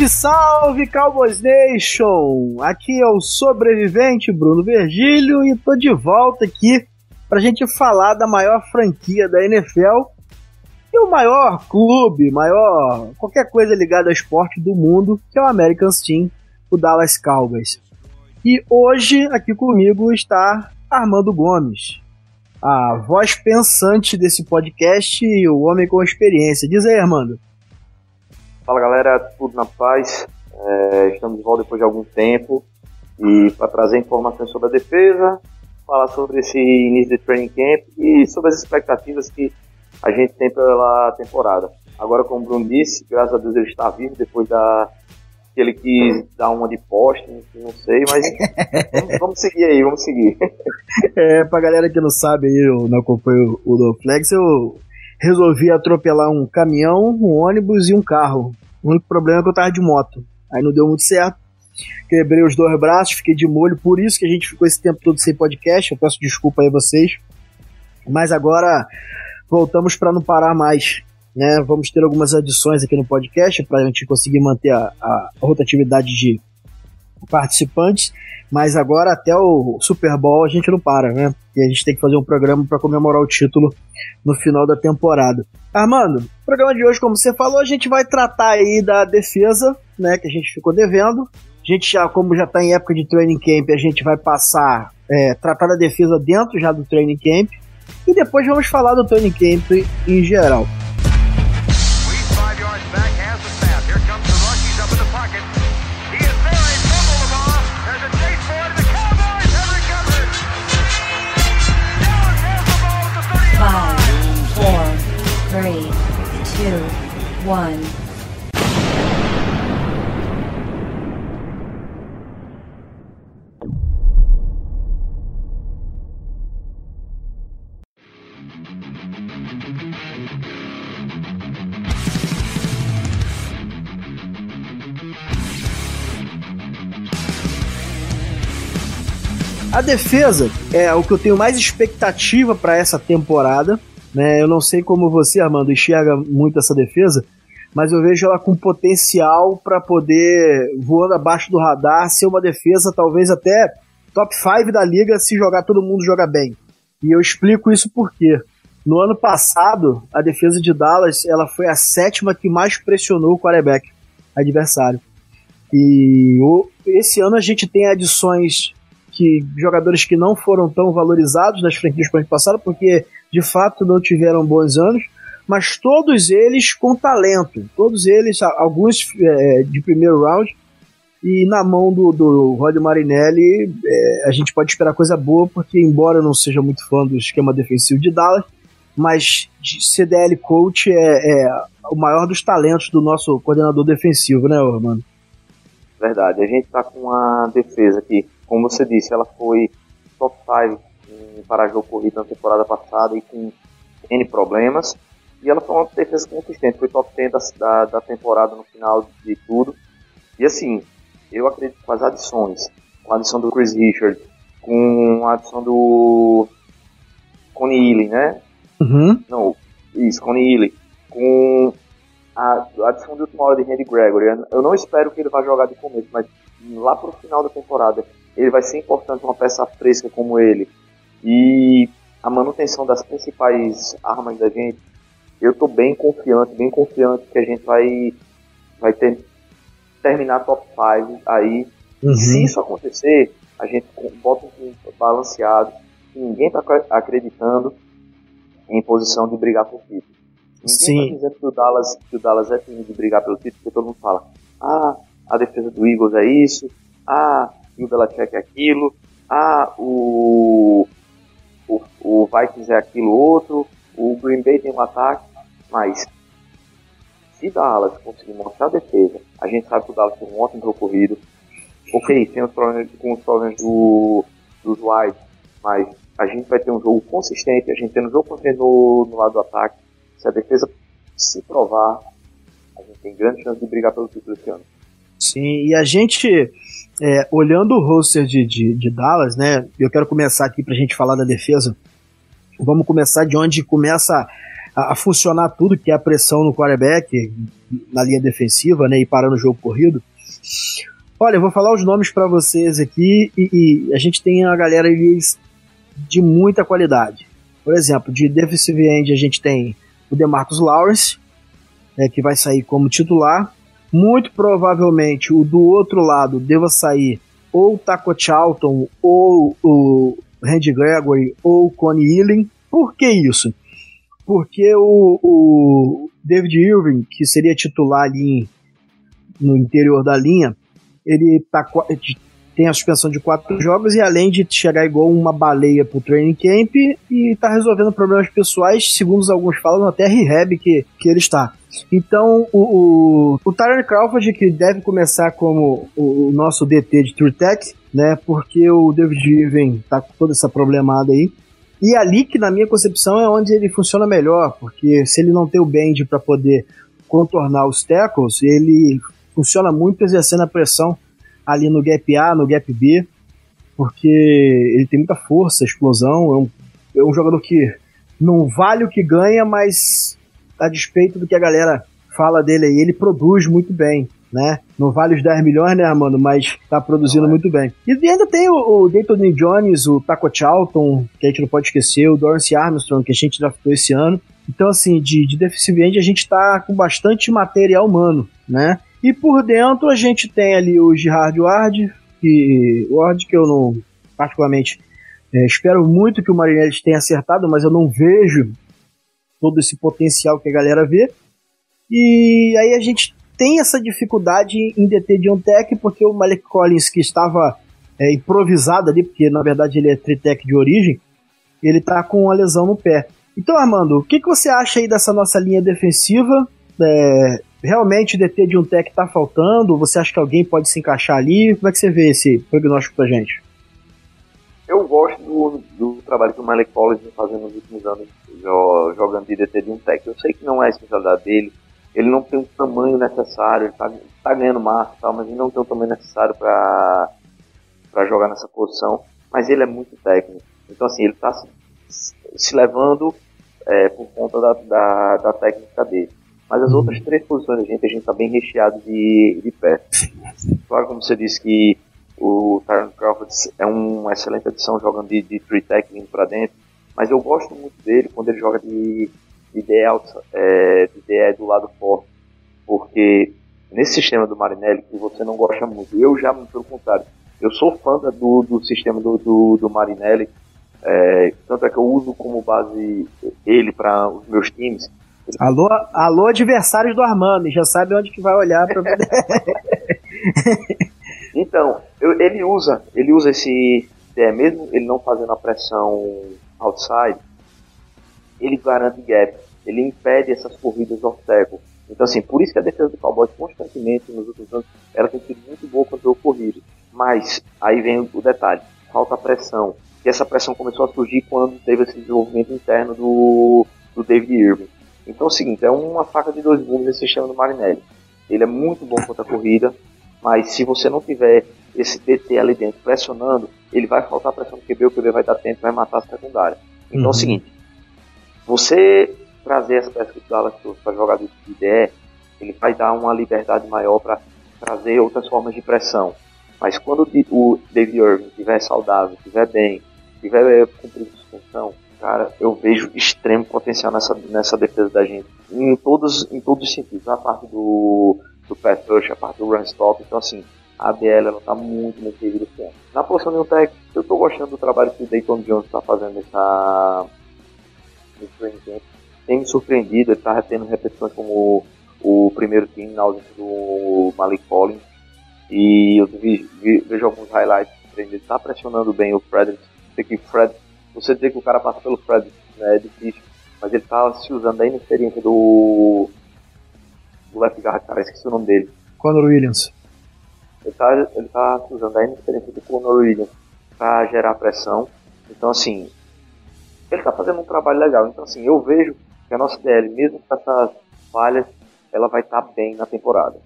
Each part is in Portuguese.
Salve, salve, Cowboys Nation! Aqui é o sobrevivente Bruno Virgílio e tô de volta aqui pra gente falar da maior franquia da NFL e o maior clube, maior qualquer coisa ligada ao esporte do mundo, que é o American Team, o Dallas Cowboys. E hoje aqui comigo está Armando Gomes, a voz pensante desse podcast e o homem com experiência. Diz aí, Armando. Fala galera, tudo na paz. É, estamos de volta depois de algum tempo e para trazer informações sobre a defesa, falar sobre esse início de training camp e sobre as expectativas que a gente tem pela temporada. Agora, como o Bruno disse, graças a Deus ele está vivo depois da que ele quis dar uma de poste, não sei, mas vamos, vamos, seguir aí, vamos seguir. É, pra galera que não sabe aí, eu não acompanho o do Flex, eu resolvi atropelar um caminhão, um ônibus e um carro. O único problema é que eu tava de moto. Aí não deu muito certo. Quebrei os dois braços, fiquei de molho, por isso que a gente ficou esse tempo todo sem podcast. Eu peço desculpa aí a vocês. Mas agora voltamos para não parar mais. Né? Vamos ter algumas adições aqui no podcast para a gente conseguir manter a, a rotatividade de participantes. Mas agora até o Super Bowl a gente não para, né? E a gente tem que fazer um programa para comemorar o título no final da temporada. Armando, programa de hoje, como você falou, a gente vai tratar aí da defesa, né? Que a gente ficou devendo. A gente já, como já está em época de training camp, a gente vai passar, é, tratar da defesa dentro já do training camp. E depois vamos falar do training camp em geral. One. A defesa é o que eu tenho mais expectativa para essa temporada. Né? Eu não sei como você, Armando, enxerga muito essa defesa, mas eu vejo ela com potencial para poder, voando abaixo do radar, ser uma defesa talvez até top 5 da liga se jogar todo mundo jogar bem. E eu explico isso porque no ano passado, a defesa de Dallas ela foi a sétima que mais pressionou o quarterback adversário. E o, esse ano a gente tem adições que jogadores que não foram tão valorizados nas franquias do ano passado, porque de fato não tiveram bons anos, mas todos eles com talento, todos eles, alguns é, de primeiro round, e na mão do, do Rod Marinelli é, a gente pode esperar coisa boa, porque embora eu não seja muito fã do esquema defensivo de Dallas, mas CDL coach é, é, o maior dos talentos do nosso coordenador defensivo, né, mano? Verdade, a gente tá com uma defesa que, como você disse, ela foi top 5 para jogo corrido na temporada passada e com N problemas. E ela foi uma defesa consistente, foi top 10 da, da temporada no final de tudo. E assim, eu acredito com as adições, com a adição do Chris Richard, com a adição do Connie Ely, né? Uhum. Não, isso, Connie Ely, com a, a adição de última hora de Randy Gregory. Eu não espero que ele vá jogar de começo, mas lá pro final da temporada ele vai ser importante uma peça fresca como ele e a manutenção das principais armas da gente, eu estou bem confiante, bem confiante que a gente vai, vai ter, terminar top 5 aí. Uhum. Se isso acontecer, a gente bota um time balanceado, ninguém está acreditando em posição de brigar por título. Ninguém está dizendo que o, Dallas, que o Dallas é time de brigar pelo título, porque todo mundo fala, ah, a defesa do Eagles é isso, ah, e o Belichick é aquilo, ah, o, o, o Vikings é aquilo outro, o Green Bay tem um ataque, mas se Dallas conseguir mostrar a defesa, a gente sabe que o Dallas tem um ótimo jogo corrido. Ok, tem os problemas com os problemas do, dos White, mas a gente vai ter um jogo consistente, a gente tem um jogo consistente no, no lado do ataque. Se a defesa se provar, a gente tem grande chance de brigar pelo título esse ano. Sim, e a gente é, olhando o roster de, de, de, Dallas, né? Eu quero começar aqui pra gente falar da defesa. Vamos começar de onde começa a, funcionar tudo, que é a pressão no quarterback, na linha defensiva, né, e parando o jogo corrido. Olha, eu vou falar os nomes para vocês aqui e, e, a gente tem a galera de muita qualidade. Por exemplo, de defensive end a gente tem o DeMarcus Lawrence, é, que vai sair como titular. Muito provavelmente o do outro lado deva sair ou o Taco Charlton, ou o Randy Gregory, ou o Connie Ealing. Por que isso? Porque o, o David Irving, que seria titular ali no interior da linha, ele tá, tem a suspensão de quatro jogos e além de chegar igual uma baleia pro training camp e tá resolvendo problemas pessoais, segundo alguns falam, até rehab que, que ele está. Então, o, o, o Tyron Crawford, que deve começar como o, o nosso DT de Tech, né? Porque o David Irving tá com toda essa problemada aí. E ali que, na minha concepção, é onde ele funciona melhor, porque se ele não tem o bend para poder contornar os tackles, ele funciona muito exercendo a pressão ali no gap A, no gap B, porque ele tem muita força, explosão, é um, é um jogador que não vale o que ganha, mas a despeito do que a galera fala dele aí, ele produz muito bem, né? Não vale os 10 milhões, né, mano? Mas tá produzindo é. muito bem. E ainda tem o, o Dayton Jones, o Taco Charlton, que a gente não pode esquecer, o Dorance Armstrong, que a gente draftou esse ano. Então, assim, de, de end a gente tá com bastante material humano, né? E por dentro a gente tem ali o Gerard Ward, que, Ward, que eu não, particularmente, é, espero muito que o Marinelli tenha acertado, mas eu não vejo todo esse potencial que a galera vê. E aí a gente tem essa dificuldade em DT de um tech, porque o Malik Collins, que estava é, improvisado ali, porque na verdade ele é tritec de origem, ele tá com uma lesão no pé. Então, Armando, o que, que você acha aí dessa nossa linha defensiva? É, realmente o DT de um tech tá faltando? Você acha que alguém pode se encaixar ali? Como é que você vê esse prognóstico pra gente? Eu gosto do, do trabalho que o Malik Collins vem fazendo nos últimos anos, jogando de DT de um tech. Eu sei que não é a especialidade dele, ele não tem o tamanho necessário, ele tá, tá ganhando massa tal, mas ele não tem o tamanho necessário para jogar nessa posição. Mas ele é muito técnico. Então, assim, ele tá se, se levando é, por conta da, da, da, técnica dele. Mas as outras três posições da gente, a gente tá bem recheado de, de pé. Claro, como você disse que o Tyron Crawford é uma excelente adição jogando de, de three tech vindo para dentro, mas eu gosto muito dele quando ele joga de, de DE, é, DE do lado forte, porque nesse sistema do Marinelli, que você não gosta muito, eu já, pelo contrário, eu sou fã do, do sistema do, do, do Marinelli, é, tanto é que eu uso como base ele para os meus times. Alô, alô, adversários do Armando, já sabe onde que vai olhar para Então, eu, ele usa, ele usa esse, é, mesmo ele não fazendo a pressão outside, ele garante gap, ele impede essas corridas off tackle. Então, assim, por isso que a defesa do Cowboys constantemente nos últimos anos ela tem sido muito boa contra o corrido. Mas aí vem o detalhe, falta pressão. E essa pressão começou a surgir quando teve esse desenvolvimento interno do, do David Irving. Então é o seguinte, é uma faca de dois gumes esse sistema do Marinelli. Ele é muito bom contra a corrida, mas se você não tiver esse DT ali dentro pressionando, ele vai faltar pressão no QB, o QB vai dar tempo, vai matar a secundária. Então uhum. é o uhum. seguinte, você trazer essa peça do Dallas para jogar de DE, ele vai dar uma liberdade maior para trazer outras formas de pressão. Mas quando o David Irving estiver saudável, estiver bem, estiver eh, cumprindo sua função, cara, eu vejo extremo potencial nessa, nessa defesa da gente. Em todos, em todos os sentidos. A parte do, do pass rush, a parte do run stop. Então, assim, a ABL ela tá muito, muito evidente. Na posição de um técnico, eu tô gostando do trabalho que o Dayton Jones está fazendo nessa, Tem me surpreendido, ele tá tendo repetições como o, o primeiro time na ausência do Malik Collins. E eu vi, vi, vejo alguns highlights ele está pressionando bem o Fred. Sei que Fred, você dizer que o cara passa pelo Fred né, é difícil, mas ele está se usando da inexperiência do do left guard, cara, esqueci o nome dele. Conor Williams. Ele tá, ele tá usando a inexperiência do Conor Williams para gerar pressão. Então, assim, ele tá fazendo um trabalho legal. Então, assim, eu vejo que a nossa DL, mesmo com essas falhas, ela vai estar tá bem na temporada.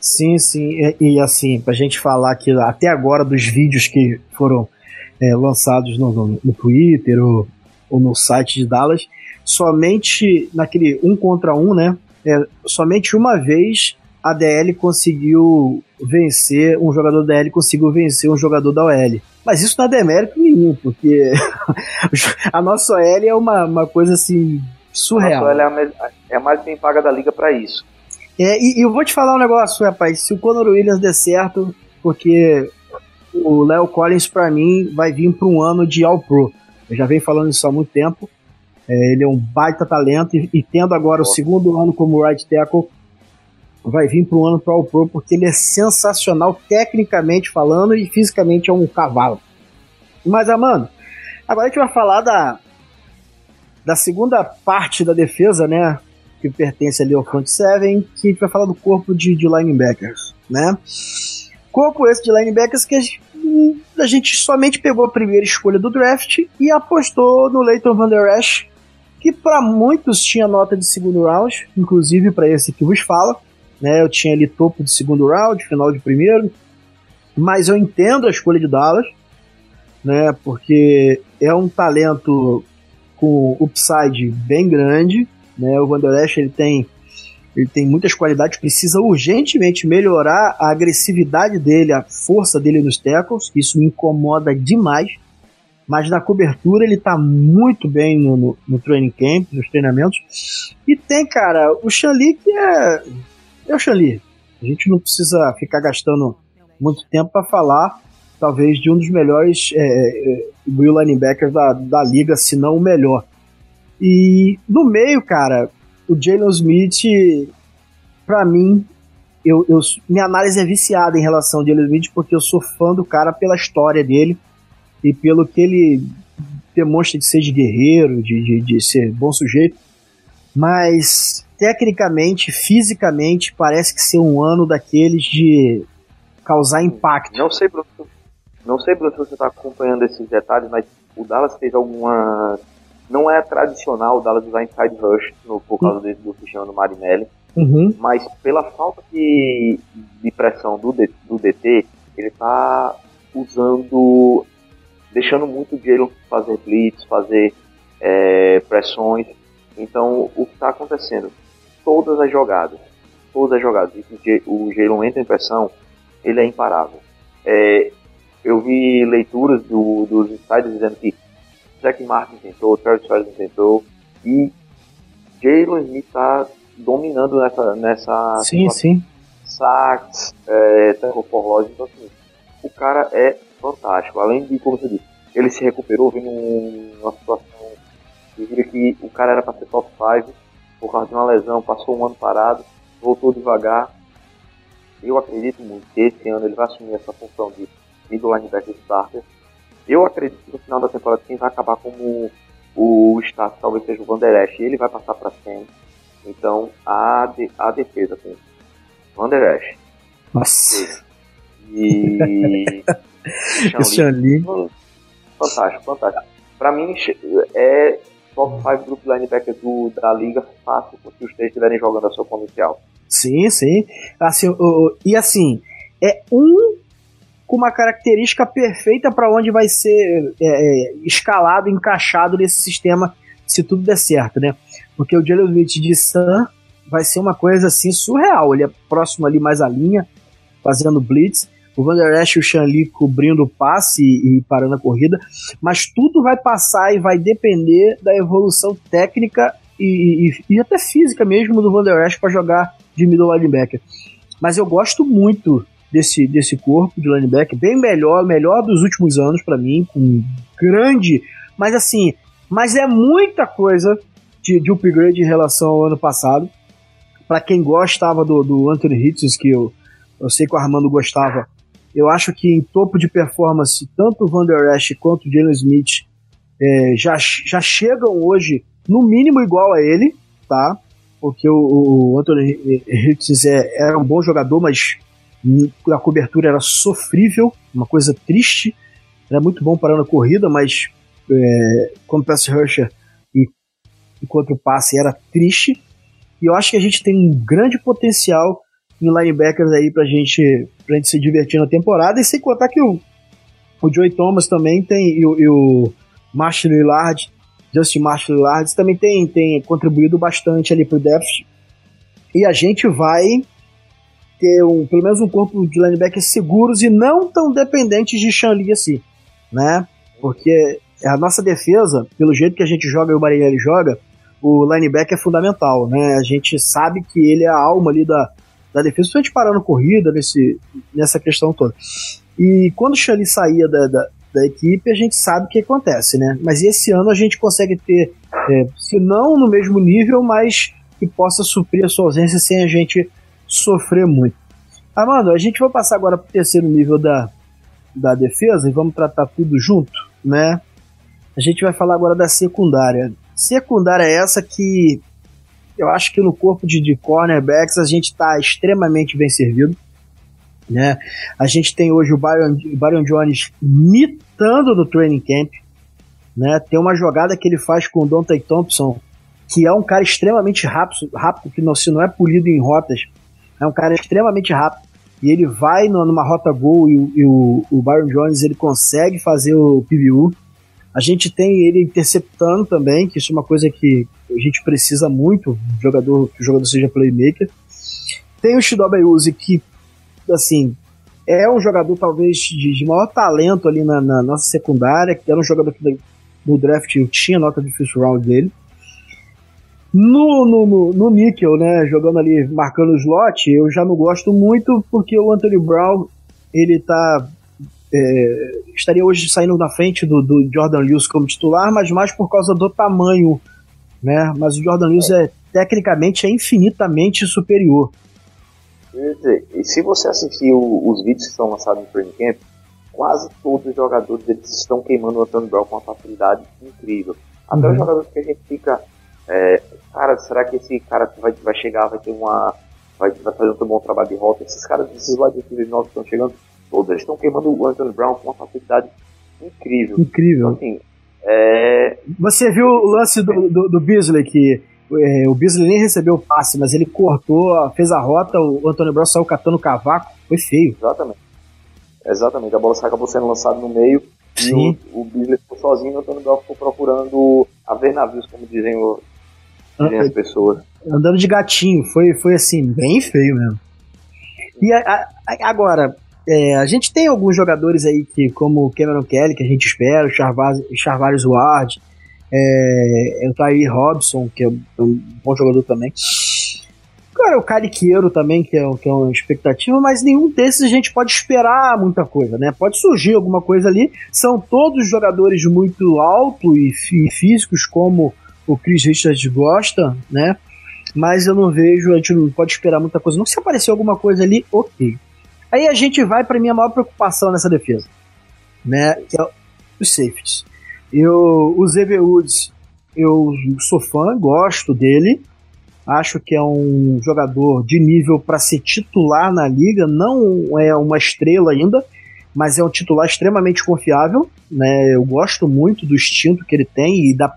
Sim, sim. E, e, assim, pra gente falar que até agora dos vídeos que foram é, lançados no, no, no Twitter ou, ou, no site de Dallas, somente naquele um contra um, né? É, somente uma vez a DL conseguiu vencer, um jogador da DL conseguiu vencer um jogador da OL. Mas isso não é demérito nenhum, porque a nossa OL é uma, uma coisa assim surreal. A nossa OL é a, é a mais bem paga da liga para isso. É, e, e, eu vou te falar um negócio, rapaz. Se o Conor Williams der certo, porque o Léo Collins, para mim, vai vir para um ano de All Pro. Eu já venho falando isso há muito tempo. É, ele é um baita talento e, e tendo agora o segundo ano como right tackle, vai vir para um ano para o Pro porque ele é sensacional tecnicamente falando e fisicamente é um cavalo. Mas, Amando, agora a gente vai falar da, da segunda parte da defesa, né? Que pertence ali ao front seven, que a gente vai falar do corpo de, de linebackers, né? Corpo esse de linebackers que a gente, a gente somente pegou a primeira escolha do draft e apostou no Leighton Van Der Esch, que para muitos tinha nota de segundo round, inclusive para esse que vos fala. Né, eu tinha ali topo de segundo round, final de primeiro, mas eu entendo a escolha de Dallas, né, porque é um talento com upside bem grande, né, o Vanderlecht ele tem ele tem muitas qualidades, precisa urgentemente melhorar a agressividade dele, a força dele nos tackles, isso me incomoda demais, mas na cobertura ele tá muito bem no, no, no training camp, nos treinamentos, e tem, cara, o Xali que é é o Xali. A gente não precisa ficar gastando muito tempo para falar, talvez, de um dos melhores é, é, Will linebackers da, da liga, se não o melhor. E no meio, cara, o Jalen Smith, para mim, eu, eu, minha análise é viciada em relação ao Jalen Smith, porque eu sou fã do cara pela história dele e pelo que ele demonstra de ser de guerreiro, de, de, de ser bom sujeito. Mas tecnicamente, fisicamente, parece que ser um ano daqueles de causar impacto. Não sei, Bruno, não sei, Bruno, se você está acompanhando esses detalhes, mas o Dallas fez alguma. Não é tradicional o Dallas usar inside rush no, por causa uhum. do Cristiano Marinelli, uhum. mas pela falta de, de pressão do, do DT, ele está usando, deixando muito o Jalen fazer blitz, fazer é, pressões. Então, o que está acontecendo? Todas as jogadas. Todas as jogadas. E o Jalen entra em pressão, ele é imparável. É, eu vi leituras do, dos insiders dizendo que Jack Martin tentou, Travis Ferdinand tentou, e Jalen Smith está dominando nessa. nessa sim, sim. Sacks, é, loss, então assim, o cara é fantástico. Além de, como você disse, ele se recuperou, vindo numa situação que o cara era para ser top 5 por causa de uma lesão, passou um ano parado, voltou devagar. Eu acredito muito que esse ano ele vai assumir essa função de middle linebacker starter. Eu acredito que no final da temporada quem vai acabar como o staff talvez seja o Van Esch, ele vai passar para cima. Então a, de, a defesa tem Van Esch. Nossa. E. Lee. Fantástico, fantástico. Para mim é top 5 grupo linebacker do, da liga fácil se os três estiverem jogando a sua potencial. Sim, sim. Assim, e assim, é um com uma característica perfeita para onde vai ser é, é, escalado, encaixado nesse sistema, se tudo der certo, né? Porque o Jalen Smith de Sam vai ser uma coisa assim surreal. Ele é próximo ali mais à linha, fazendo blitz o Van Der Esch e o Shanli cobrindo o passe e, parando a corrida, mas tudo vai passar e vai depender da evolução técnica e, e, e até física mesmo do Van Der Esch para jogar de middle linebacker. Mas eu gosto muito desse, desse corpo de linebacker, bem melhor, melhor dos últimos anos para mim, com grande, mas assim, mas é muita coisa de, de upgrade em relação ao ano passado. Para quem gostava do, do Anthony Hitchens, que eu, eu sei que o Armando gostava, eu acho que em topo de performance, tanto o Van Der Esch quanto o Jalen Smith é, já, já chegam hoje no mínimo igual a ele, tá? Porque o, o Anthony Hitchens é, era um bom jogador, mas a cobertura era sofrível, uma coisa triste. Era muito bom parando a corrida, mas é, como pass rusher e enquanto o passe era triste. E eu acho que a gente tem um grande potencial em linebackers aí pra gente, pra gente se divertir na temporada. E sem contar que o, o Joey Thomas também tem, e o, e o Marshall Lillard Justin Marshall Lards também tem, tem contribuído bastante ali pro depth. E a gente vai ter um, pelo menos um corpo de linebackers seguros e não tão dependentes de Shanli assim, né? Porque a nossa defesa, pelo jeito que a gente joga e o Barilhelli joga, o linebacker é fundamental, né? A gente sabe que ele é a alma ali da, da defesa, principalmente parando corrida nesse, nessa questão toda. E quando o Shanli saía da, da, da, equipe, a gente sabe o que acontece, né? Mas esse ano a gente consegue ter, é, se não no mesmo nível, mas que possa suprir a sua ausência sem a gente sofrer muito. Amando, a gente vai passar agora para o terceiro nível da, da defesa e vamos tratar tudo junto, né? A gente vai falar agora da secundária. Secundária é essa que eu acho que no corpo de, de cornerbacks a gente está extremamente bem servido. Né? A gente tem hoje o Byron, Byron Jones mitando no training camp. Né? Tem uma jogada que ele faz com o Dante Thompson, que é um cara extremamente rápido, rápido que não, se não é polido em rotas, é um cara extremamente rápido. E ele vai numa rota gol e, e o, o Byron Jones ele consegue fazer o PBU. A gente tem ele interceptando também, que isso é uma coisa que a gente precisa muito, jogador, que o jogador seja playmaker. Tem o Shidoba Yuzi, que, assim, é um jogador talvez de, de maior talento ali na, na, nossa secundária, que era um jogador que no draft eu tinha nota de first round dele. No, no, no, no né, jogando ali, marcando o slot, eu já não gosto muito porque o Anthony Brown, ele tá é, estaria hoje saindo na frente do, do, Jordan Lewis como titular, mas mais por causa do tamanho, né? Mas o Jordan Lewis é, tecnicamente é infinitamente superior. E se você assistir o, os vídeos que são lançados no training camp, quase todos os jogadores eles estão queimando o Anthony Brown com uma facilidade incrível. Até uhum. os jogadores que a gente fica, é, cara, será que esse cara vai, vai chegar, vai ter uma, vai, vai fazer um bom trabalho de rota? Esses caras, esses receivers novos que estão chegando, todos eles estão queimando o Anthony Brown com uma facilidade incrível. Incrível. Então, assim, é... Você viu o lance do, do, do Beasley, que é, o Beasley nem recebeu o passe, mas ele cortou, fez a rota, o Anthony Brown saiu catando o cavaco, foi feio. Exatamente. Exatamente, a bola acabou sendo lançada no meio Sim. e o, o Beasley ficou sozinho e o Anthony Brown ficou procurando a ver navios, como dizem, o, dizem as pessoas. Andando de gatinho, foi, foi assim, bem feio mesmo. E a, a, agora, é, a gente tem alguns jogadores aí que, como o Cameron Kelly, que a gente espera, o Charvarius Ward, é, é, o Tyree Robson, que é um bom jogador também. Cara, o Cariqueiro também, que é, que é uma expectativa, mas nenhum desses a gente pode esperar muita coisa, né? Pode surgir alguma coisa ali. São todos jogadores muito altos e, e físicos, como o Chris Richards gosta, né? Mas eu não vejo, a gente não pode esperar muita coisa. Não se aparecer alguma coisa ali, ok. Aí a gente vai para minha maior preocupação nessa defesa, né? Que é os safeties. Eu, o Woods, eu sou fã, gosto dele. Acho que é um jogador de nível para ser titular na liga. Não é uma estrela ainda, mas é um titular extremamente confiável. Né? Eu gosto muito do instinto que ele tem e da,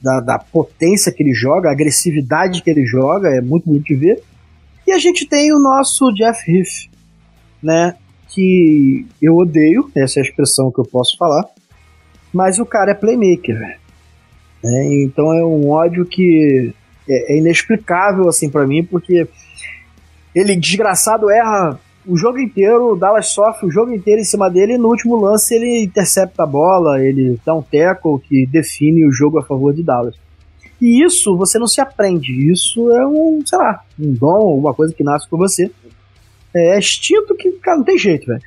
da, da potência que ele joga, a agressividade que ele joga, é muito bonito de ver. E a gente tem o nosso Jeff Heath, né? Que eu odeio, essa é a expressão que eu posso falar, mas o cara é playmaker, velho. É, então é um ódio que é, é inexplicável assim para mim, porque ele desgraçado erra o jogo inteiro, o Dallas sofre o jogo inteiro em cima dele e no último lance ele intercepta a bola, ele dá um tackle que define o jogo a favor de Dallas. E isso você não se aprende, isso é um, sei lá, um dom, uma coisa que nasce com você é extinto que, cara, não tem jeito, velho.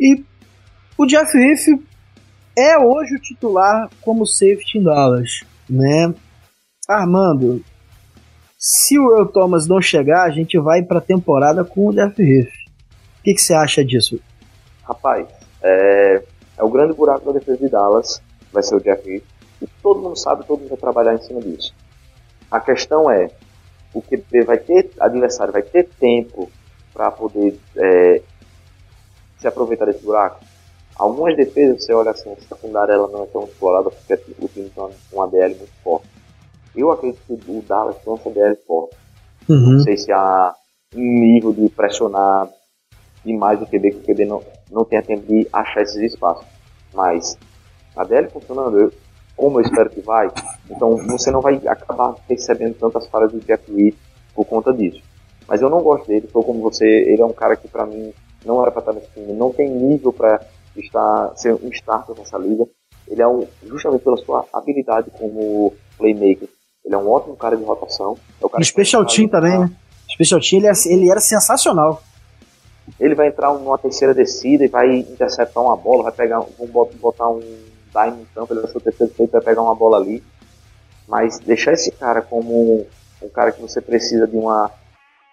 E o Jeff Heath é hoje o titular como safety em Dallas, né? Armando, se o Earl Thomas não chegar, a gente vai pra temporada com o Jeff Heath. O que, você acha disso? Rapaz, é, é o grande buraco da defesa de Dallas, vai ser o Jeff Heath. E todo mundo sabe, todo mundo vai trabalhar em cima disso. A questão é, o que vai ter, adversário vai ter tempo para poder é, se aproveitar desse buraco. Algumas defesas, você olha assim, a secundária ela não é tão explorada porque o time tem uma DL muito forte. Eu acredito que o Dallas tem uma DL forte. Uhum. Não sei se há um nível de pressionar demais o QB, que o QB não, não tenha tempo de achar esses espaços. Mas a DL funcionando, eu, como eu espero que vai, então você não vai acabar percebendo tantas falhas do Jack Reed por conta disso. Mas eu não gosto dele, sou como você, ele é um cara que para mim não era para estar nesse time, não tem nível para estar ser um starter nessa liga. Ele é um, justamente pela sua habilidade como playmaker, ele é um ótimo cara de rotação. É o cara Special Team também, né? Special Team ele, é, ele era sensacional. Ele vai entrar numa terceira descida e vai interceptar uma bola, vai pegar, vamos botar um dime então, ele vai ser o terceiro feito, vai pegar uma bola ali. Mas deixar esse cara como um cara que você precisa de uma,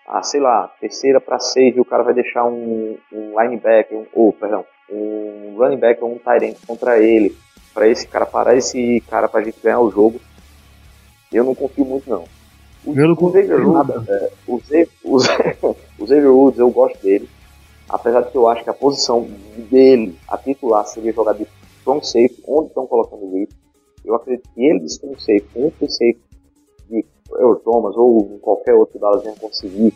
ah, sei lá, terceira para seis e o cara vai deixar um, um linebacker, um, ou, perdão, um running back ou um tight end contra ele, para esse cara parar esse cara pra gente ganhar o jogo, eu não confio muito não. O, eu não confio nada. É, o, Xavier, o, o Xavier Woods, eu gosto dele, apesar de que eu acho que a posição dele, a titular, seria jogar de strong safe, onde estão colocando o Reed. Eu acredito que ele de strong safe, um free safe Earl Thomas ou qualquer outro Dallas venha conseguir,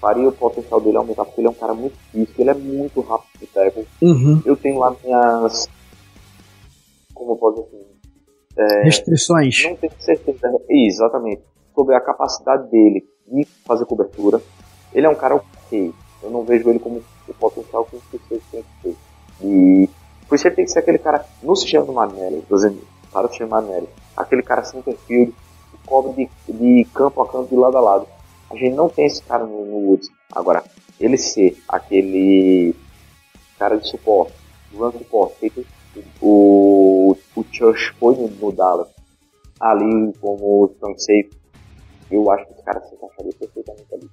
faria o potencial dele aumentar, porque ele é um cara muito físico, ele é muito rápido de tackle. Uhum. Eu tenho lá minhas. Como eu posso dizer assim? É, Restrições. Não tenho certeza. Exatamente. Sobre a capacidade dele de fazer cobertura. Ele é um cara ok. Eu não vejo ele como o potencial que o Cruzeiro tem que ter. E o Cruzeiro tem que ser aquele cara no sistema do Manelli, para o sistema do Manelli. Aquele cara field, que cobre de, de campo a campo, de lado a lado. A gente não tem esse cara no, no Woods. Agora, ele ser aquele cara de suporte, run suporte, feito o, o Church foi no, no Dallas ali como strong safe, eu acho que esse cara se encaixaria perfeitamente ali.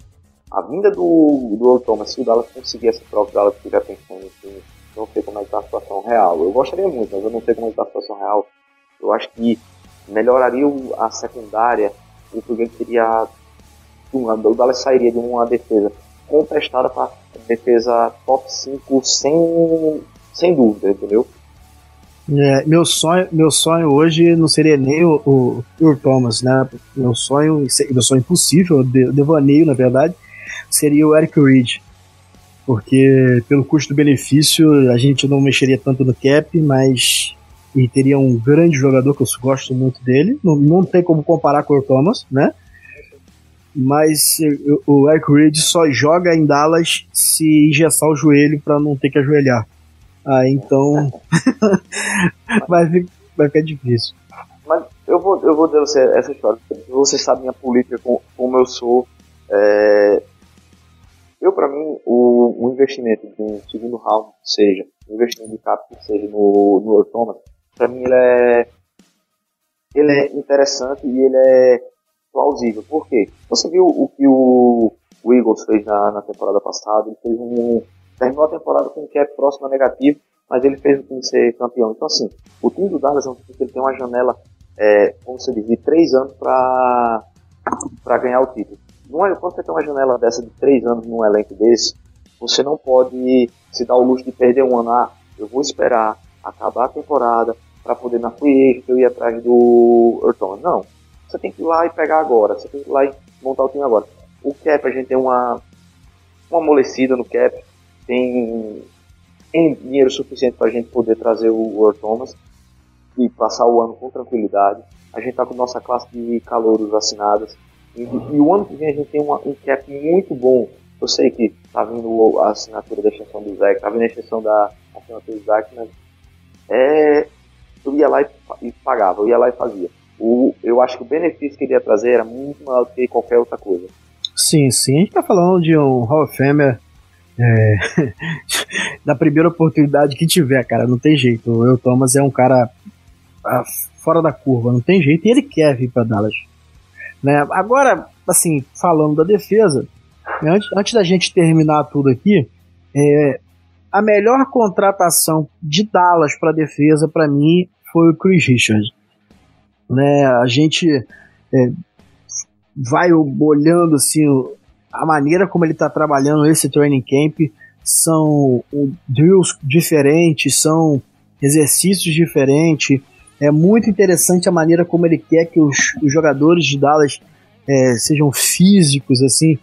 A vinda do, do Earl Thomas, se o Dallas conseguir essa troca, o Dallas estiver pensando em não sei como é que está a situação real. Eu gostaria muito, mas eu não sei como é que está a situação real. Eu acho que melhoraria a secundária, o problema seria o Dallas sairia de uma defesa contestada para defesa top 5 sem, sem dúvida, entendeu? É, meu, sonho, meu sonho hoje não seria nem o, o, o Thomas, né? Meu sonho, meu sonho impossível, de, devaneio, na verdade, seria o Eric Reed. Porque pelo custo-benefício a gente não mexeria tanto no cap, mas e teria um grande jogador que eu gosto muito dele. Não, não tem como comparar com o Thomas, né? Mas o Eric Reed só joga em Dallas se engessar o joelho para não ter que ajoelhar. Ah, então vai, vai ficar difícil. Mas eu vou, eu vou dizer você essa história. Você sabe minha política, com, como eu sou. É... Eu, para mim, o, o, investimento de um segundo round, seja, investimento de cap, seja no, no Thomas, para mim ele é, ele é interessante e ele é plausível. Por quê? Você viu o que o, o Eagles fez na, na temporada passada? Ele fez um, terminou a temporada com um cap próximo a negativo, mas ele fez o time ser campeão. Então, assim, o time do Dallas é um time que ele tem uma janela, é, como você diz, de três anos para ganhar o título. Não é, quando você tem uma janela dessa de três anos num elenco desse, você não pode se dar o luxo de perder um ano. Ah, eu vou esperar acabar a temporada para poder na free eu ir atrás do Orton. Não. Você tem que ir lá e pegar agora. Você tem que ir lá e montar o time agora. O cap, a gente tem uma, uma amolecida no cap tem, tem dinheiro suficiente para a gente poder trazer o Earl Thomas e passar o ano com tranquilidade. A gente está com nossa classe de calouros assinadas. E, e, o ano que vem a gente tem uma, um cap muito bom. Eu sei que tá vindo a assinatura da extensão do Zach, tá vindo a extensão da assinatura do Zach, mas é, eu ia lá e, pagava, eu ia lá e fazia. O, eu acho que o benefício que ele ia trazer era muito maior do que qualquer outra coisa. Sim, sim. A gente tá falando de um Hall of Famer é, da primeira oportunidade que tiver, cara, não tem jeito. O Thomas é um cara ah, fora da curva, não tem jeito, e ele quer vir para Dallas. Né? Agora, assim, falando da defesa, antes, antes da gente terminar tudo aqui, é, a melhor contratação de Dallas para defesa, para mim, foi o Chris Richards. Né, a gente é, vai olhando assim a maneira como ele está trabalhando esse training camp são drills diferentes, são exercícios diferentes. É muito interessante a maneira como ele quer que os, os jogadores de Dallas é, sejam físicos, assim.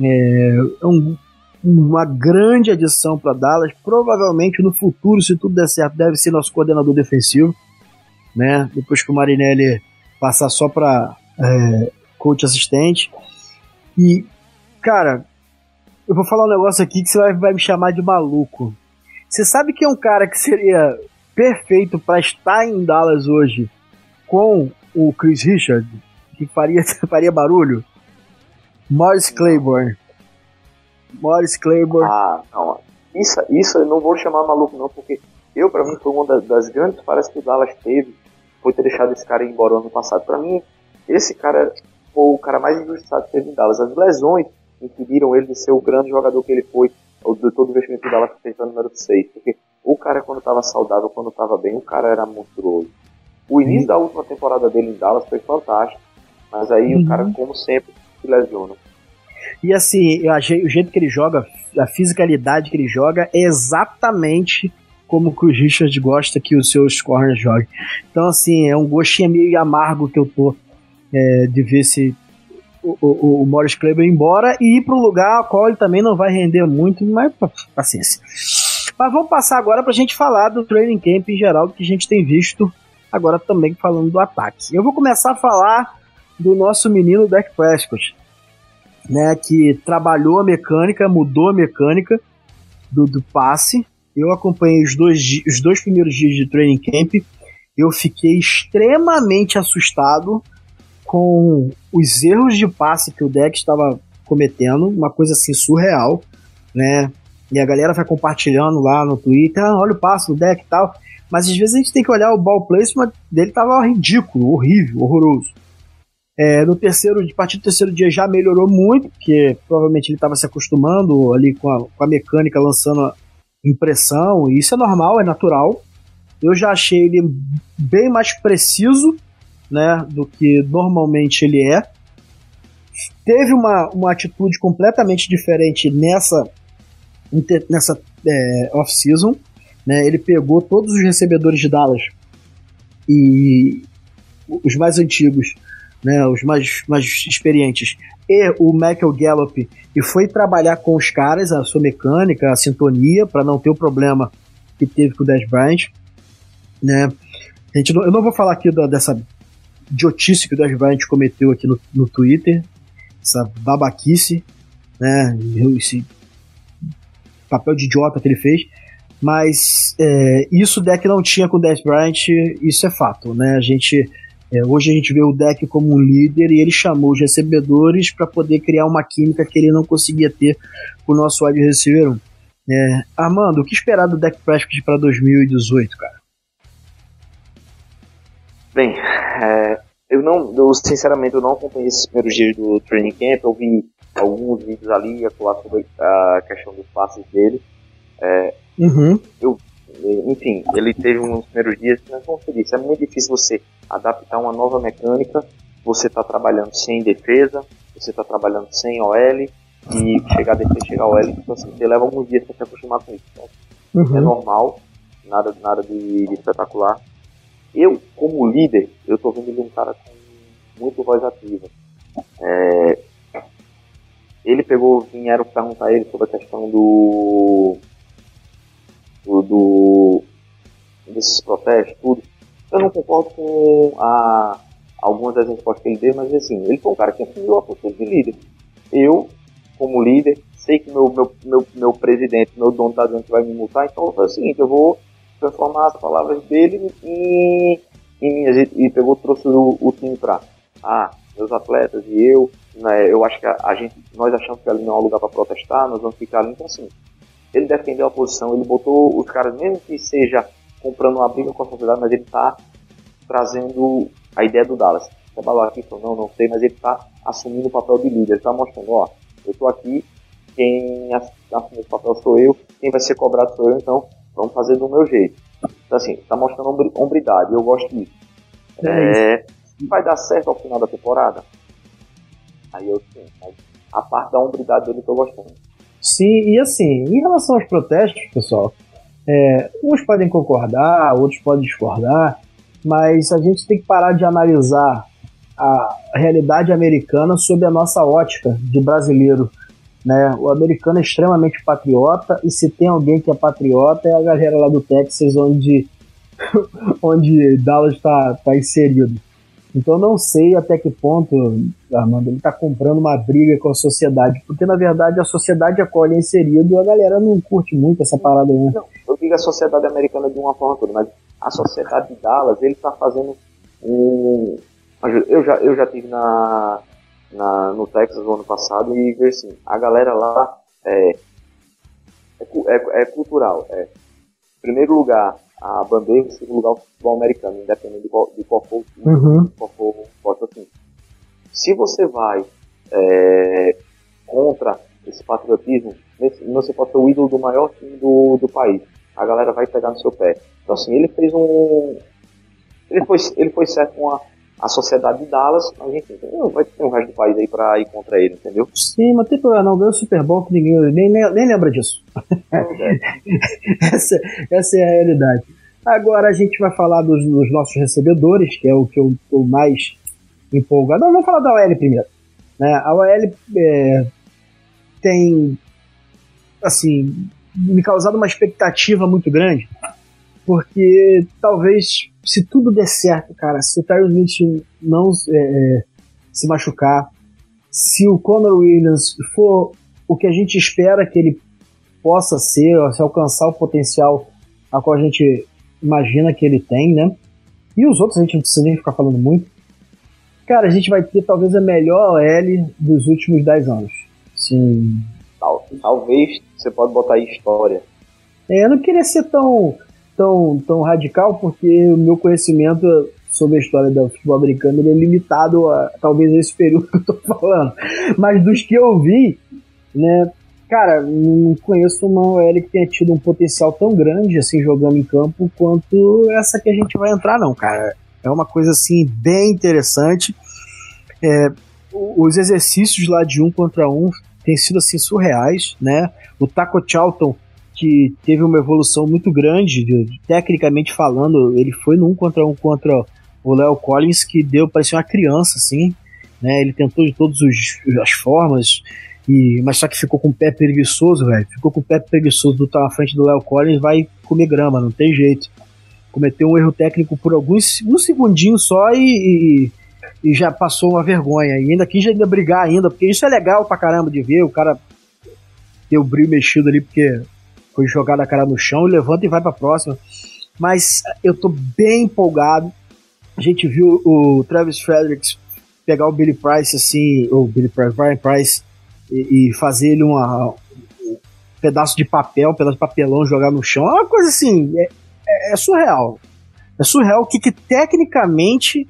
É, é um, uma grande adição para Dallas. Provavelmente no futuro, se tudo der certo, deve ser nosso coordenador defensivo. né? Depois que o Marinelli passar só para é, coach assistente. E, cara, eu vou falar um negócio aqui que você vai, vai me chamar de maluco. Você sabe que é um cara que seria perfeito para estar em Dallas hoje com o Chris Richard, que faria, faria barulho? Morris Claiborne. Morris Claiborne. Ah, não. Isso, isso eu não vou chamar maluco, não, porque eu, para mim, foi uma das, das grandes falhas que o Dallas teve, foi ter deixado esse cara ir embora ano passado. Para mim, esse cara foi o cara mais injustiçado que teve em Dallas. As lesões impediram ele de ser o grande jogador que ele foi, o de todo o investimento que o Dallas fez no número 6. Porque o cara, quando estava saudável, quando estava bem, o cara era monstruoso. O início uhum. da última temporada dele em Dallas foi fantástico, mas aí uhum. o cara, como sempre, se lesiona. E assim, eu achei, o jeito que ele joga, a fisicalidade que ele joga é exatamente como que o Richard gosta que os seus corners joguem. Então, assim, é um gostinho meio amargo que eu tô é, de ver se o, o, o Morris Kleber embora e ir para um lugar ao qual ele também não vai render muito, mas paciência. Mas vamos passar agora para a gente falar do training camp em geral, que a gente tem visto agora também falando do ataque. Eu vou começar a falar do nosso menino Dak Prescott, né, que trabalhou a mecânica, mudou a mecânica do, do passe. Eu acompanhei os dois, os dois primeiros dias de training camp. Eu fiquei extremamente assustado com os erros de passe que o deck estava cometendo, uma coisa assim surreal, né? E a galera vai compartilhando lá no Twitter, ah, olha o passe do deck e tal. Mas às vezes a gente tem que olhar o ball placement dele tava ridículo, horrível, horroroso. É, no terceiro, a partir do terceiro dia já melhorou muito, porque provavelmente ele estava se acostumando ali com a, com a mecânica lançando impressão, e isso é normal, é natural. Eu já achei ele bem mais preciso né, do que normalmente ele é. Teve uma, uma atitude completamente diferente nessa, nessa é, off-season. Né, ele pegou todos os recebedores de Dallas e os mais antigos, né, os mais, mais experientes, e o Michael Gallup, e foi trabalhar com os caras, a sua mecânica, a sintonia, para não ter o problema que teve com o Dez Bryant. Né. A gente eu não vou falar aqui da, dessa idiotice que o Dez Bryant cometeu aqui no, no Twitter, essa babaquice, né, esse papel de idiota que ele fez, mas é, isso o deck não tinha com o Dez Bryant, isso é fato, né, a gente... É, hoje a gente vê o deck como um líder e ele chamou os recebedores para poder criar uma química que ele não conseguia ter com o nosso wide receiver É, Armando, o que esperar do deck Prescott para 2018, cara? Bem, é, eu não, eu, sinceramente, eu não acompanhei esses primeiros dias do training camp. Eu vi alguns vídeos ali a sobre a questão dos passes dele. É, uhum. Eu, enfim, ele teve uns primeiros dias, mas como você disse, é muito difícil você adaptar uma nova mecânica. Você está trabalhando sem defesa, você está trabalhando sem OL e chegar a defesa, chegar a OL, então assim, você leva alguns dias para se acostumar com isso. Então, uhum. É normal, nada, nada de, de espetacular. Eu, como líder, eu tô vendo ele um cara com muito voz ativa. É, ele pegou, vieram perguntar a ele sobre a questão do, do, desses protestos, tudo. Eu não concordo com a, algumas das respostas que ele deu, mas assim, ele foi um cara que assumiu a postura de líder. Eu, como líder, sei que meu, meu, meu, meu presidente, meu dono tá dizendo vai me multar, então eu falei o seguinte, eu vou transformar as palavras dele em, em minhas e pegou trouxe o, o time para ah meus atletas e eu né, eu acho que a, a, gente nós achamos que ali não é um lugar para protestar nós vamos ficar ali então assim ele defendeu a posição ele botou os caras mesmo que seja comprando uma briga com a sociedade mas ele está trazendo a ideia do Dallas trabalhou aqui falou não não sei mas ele está assumindo o papel de líder ele está mostrando ó eu estou aqui quem assume o papel sou eu quem vai ser cobrado sou eu então Vamos fazer do meu jeito. Então, assim, tá mostrando hombridade, eu gosto disso. É, é vai dar certo ao final da temporada? Aí eu sim, a parte da hombridade dele eu tô gostando. Sim, e assim, em relação aos protestos, pessoal, é, uns podem concordar, outros podem discordar, mas a gente tem que parar de analisar a realidade americana sob a nossa ótica de brasileiro. Né? O americano é extremamente patriota e se tem alguém que é patriota é a galera lá do Texas, onde onde Dallas está tá inserido. Então não sei até que ponto, Armando, ele está comprando uma briga com a sociedade, porque na verdade a sociedade a qual ele é inserido, a galera não curte muito essa parada, né? Não, eu digo a sociedade americana de uma forma toda, mas a sociedade de Dallas, ele está fazendo um... Eu já, eu já tive na, na, no Texas no ano passado e ver assim, a galera lá é, é, é, é cultural. É, em primeiro lugar, a bandeira, em segundo lugar, o futebol americano, independente de qual, de qual for o time, uhum. qual for, qual for assim. Se você vai é, contra esse patriotismo, você pode ser o ídolo do maior time do, do país. A galera vai pegar no seu pé. Então, assim, ele fez um. Ele foi, ele foi certo com a, a sociedade de Dallas, mas enfim, não vai ter um resto do país aí pra ir contra ele, entendeu? Sim, mas tem problema, não ganhou o Super Bowl que ninguém nem, nem, lembra disso. É. essa, essa é a realidade. Agora a gente vai falar dos, dos nossos recebedores, que é o que eu estou mais empolgado. Não, vamos falar da OL primeiro. Né? A OL é, tem, assim, me causado uma expectativa muito grande, porque talvez, se tudo der certo, cara, se o Tyron Mitch não é, é, se machucar, se o Conor Williams for o que a gente espera que ele possa ser, se alcançar o potencial a qual a gente imagina que ele tem, né? E os outros a gente não precisa nem ficar falando muito. Cara, a gente vai ter talvez a melhor OL dos últimos 10 anos. Sim. Talvez você pode botar aí história. É, eu não queria ser tão, tão, tão radical, porque o meu conhecimento sobre a história do futebol americano é limitado a talvez esse período que eu tô falando. Mas dos que eu vi, né, Cara, não conheço uma OL que tenha tido um potencial tão grande, assim, jogando em campo, quanto essa que a gente vai entrar, não, cara. É uma coisa, assim, bem interessante. É, os exercícios lá de um contra um têm sido, assim, surreais, né? O Taco Charlton, que teve uma evolução muito grande, de, tecnicamente falando, ele foi no um contra um contra o Léo Collins, que deu, parecia uma criança, assim, né? Ele tentou de todas as formas, e, mas só que ficou com o pé preguiçoso, velho. Ficou com o pé preguiçoso do tá na frente do Léo Collins, vai comer grama, não tem jeito. Cometeu um erro técnico por alguns um segundinho só e, e, e, já passou uma vergonha. E ainda quis ainda brigar ainda, porque isso é legal pra caramba de ver. O cara ter o brilho mexido ali, porque foi jogado a cara no chão, levanta e vai pra próxima. Mas eu tô bem empolgado. A gente viu o Travis Fredericks pegar o Billy Price assim, ou Billy Price, Brian Price e, e fazer ele uma, um pedaço de papel, um pedaço de papelão jogar no chão. É uma coisa assim, é, é, é surreal. É surreal que, que tecnicamente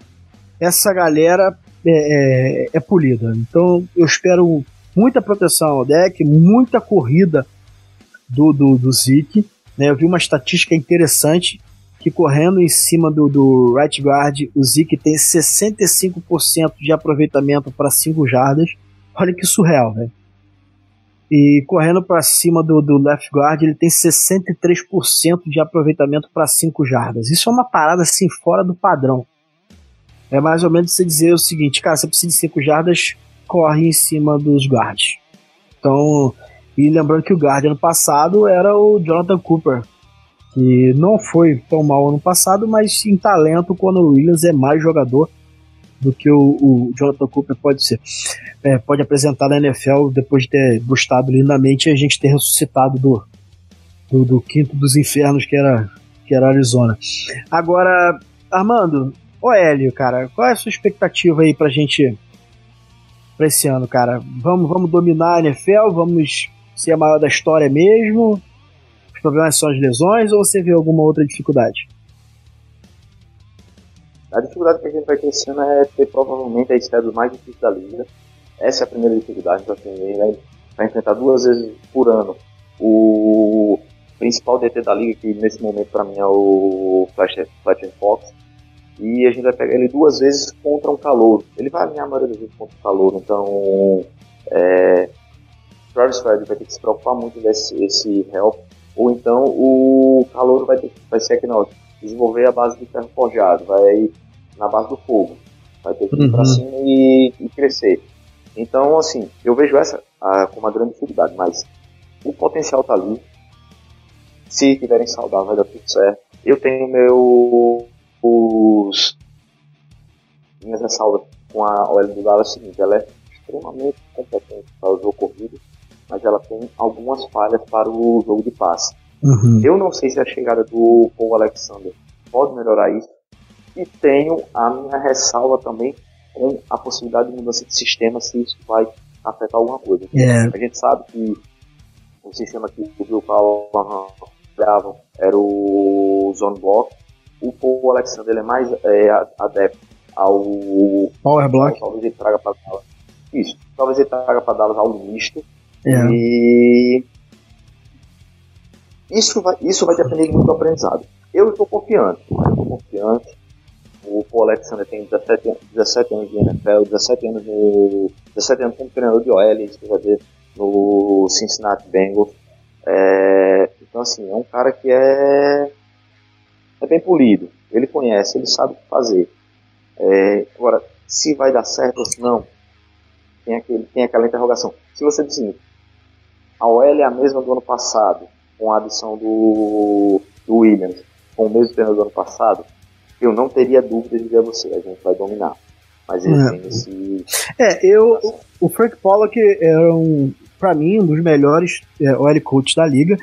essa galera é, é, é, polida. Então eu espero muita proteção ao deck, muita corrida do, do, do Zeke. Né? Eu vi uma estatística interessante que correndo em cima do, do right guard, o Zeke tem 65% de aproveitamento para 5 jardas Olha que surreal, velho. E correndo para cima do, do left guard, ele tem 63% de aproveitamento para 5 jardas. Isso é uma parada assim fora do padrão. É mais ou menos você dizer o seguinte, cara, você precisa de 5 jardas, corre em cima dos guards. Então, e lembrando que o guard ano passado era o Jonathan Cooper, que não foi tão mal ano passado, mas em talento o Conor Williams é mais jogador do que o, o Jonathan Cooper pode ser. É, pode apresentar na NFL depois de ter gostado lindamente e a gente ter ressuscitado do, do, do, quinto dos infernos que era, que era Arizona. Agora, Armando, ô Hélio, cara, qual é a sua expectativa aí pra gente pra esse ano, cara? Vamos, vamos dominar a NFL? Vamos ser a maior da história mesmo? Os problemas são as lesões ou você vê alguma outra dificuldade? A dificuldade que a gente vai ter esse ano é ter provavelmente a estreia dos mais difíceis da liga. Essa é a primeira dificuldade. Então, assim, ele vai, vai enfrentar duas vezes por ano o principal DT da liga, que nesse momento para mim é o Fletcher Fox. E a gente vai pegar ele duas vezes contra um calor. Ele vai alinhar a maioria das vezes contra um calor. Então, é, Travis Fred vai ter que se preocupar muito desse esse help. Ou então o calor vai, ter, vai ser aqui, não, desenvolver a base de ferro forjado, vai na base do fogo. Vai ter que ir uhum. para cima e, e, crescer. Então, assim, eu vejo essa a, como uma grande dificuldade, mas o potencial tá ali. Se tiverem saudáveis, vai dar tudo certo. Eu tenho meu. Os. Minhas ressalvas com a OL do Dallas é o seguinte: ela é extremamente competente para o jogo corrido, mas ela tem algumas falhas para o jogo de passe. Uhum. Eu não sei se a chegada do Paul Alexander pode melhorar isso. E tenho a minha ressalva também com a possibilidade de mudança de sistema, se isso vai afetar alguma coisa. Yeah. É. A gente sabe que o sistema que o Bill Powell grava era o Zone Block. O Paul Alexander ele é mais é, adepto ao Power Block. Talvez ele traga para Dallas. Isso. Talvez ele traga para Dallas algo misto. É. E isso vai, isso vai depender muito do aprendizado. Eu estou confiante, eu estou confiante. O Paul Alexander tem 17, 17 anos de NFL, 17 anos no. 17 anos como treinador de OL, isso quer no Cincinnati Bengals. É, então assim, é um cara que é, é bem polido. Ele conhece, ele sabe o que fazer. É, agora, se vai dar certo ou se não, tem, aquele, tem aquela interrogação. Se você diz assim, a OL é a mesma do ano passado, com a adição do, do Williams, com o mesmo treinador do ano passado, eu não teria dúvida de ver você, a gente vai dominar. Mas ele é. tem esse. É, eu. O Frank Pollock era um, pra mim, um dos melhores é, OL coach da liga.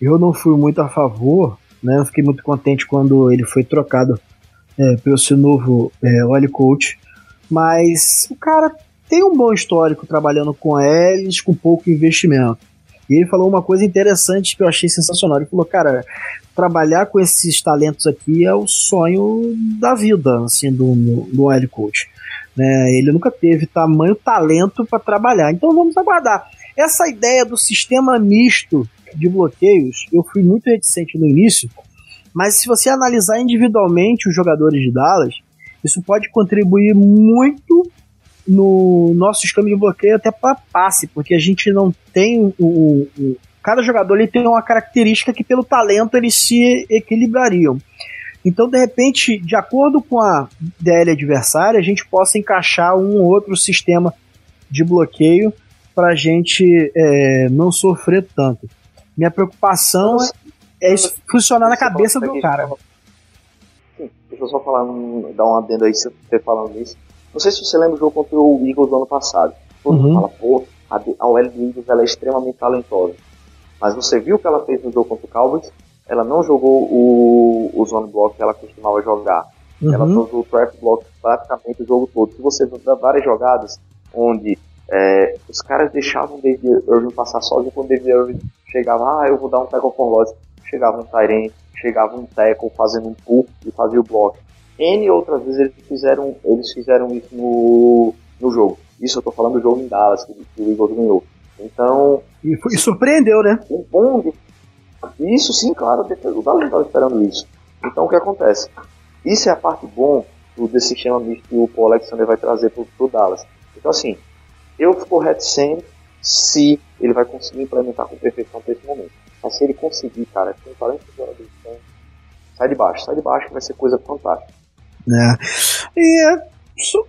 Eu não fui muito a favor, né? Eu fiquei muito contente quando ele foi trocado é, pelo seu novo é, OL coach. Mas o cara tem um bom histórico trabalhando com eles com pouco investimento. E ele falou uma coisa interessante que eu achei sensacional. Ele falou, cara, trabalhar com esses talentos aqui é o sonho da vida, assim, do, do L Coach. Né? Ele nunca teve tamanho talento para trabalhar. Então vamos aguardar. Essa ideia do sistema misto de bloqueios, eu fui muito reticente no início, mas se você analisar individualmente os jogadores de Dallas, isso pode contribuir muito no nosso esquema de bloqueio até para passe, porque a gente não tem o, o, cada jogador ele tem uma característica que pelo talento eles se equilibrariam. Então, de repente, de acordo com a DL adversária, a gente possa encaixar um ou outro sistema de bloqueio para a gente é, não sofrer tanto. Minha preocupação é, é isso funcionar na cabeça do cara. Sim, deixa eu só falar, dar um adendo aí, você falando isso. Não sei se você lembra do jogo contra o Eagles do ano passado. Todo mundo uhum. fala, pô, a, a OL do Eagles ela é extremamente talentosa. Mas você viu o que ela fez no jogo contra o Cowboys? Ela não jogou o, o zone block que ela costumava jogar. Uhum. Ela usou o trap block praticamente o jogo todo. Se você ver várias jogadas onde é, os caras deixavam o David Irving passar sozinho, quando o David Irving chegava, ah, eu vou dar um tackle for loss, chegava um Tyrant, chegava um tackle fazendo um pull e fazia o block. N outras vezes eles fizeram, eles fizeram isso no, no jogo. Isso eu tô falando do jogo em Dallas, que, que o Eagles ganhou. Então. E, foi, e surpreendeu, né? Um bom. Isso sim, claro, o Dallas estava esperando isso. Então o que acontece? Isso é a parte bom do, desse sistema misto que o Paul Alexander vai trazer pro, pro Dallas. Então assim, eu fico reticente se ele vai conseguir implementar com perfeição para esse momento. Mas se ele conseguir, cara, com 40 jogadores, então, sai de baixo, sai de baixo, vai ser coisa fantástica né? E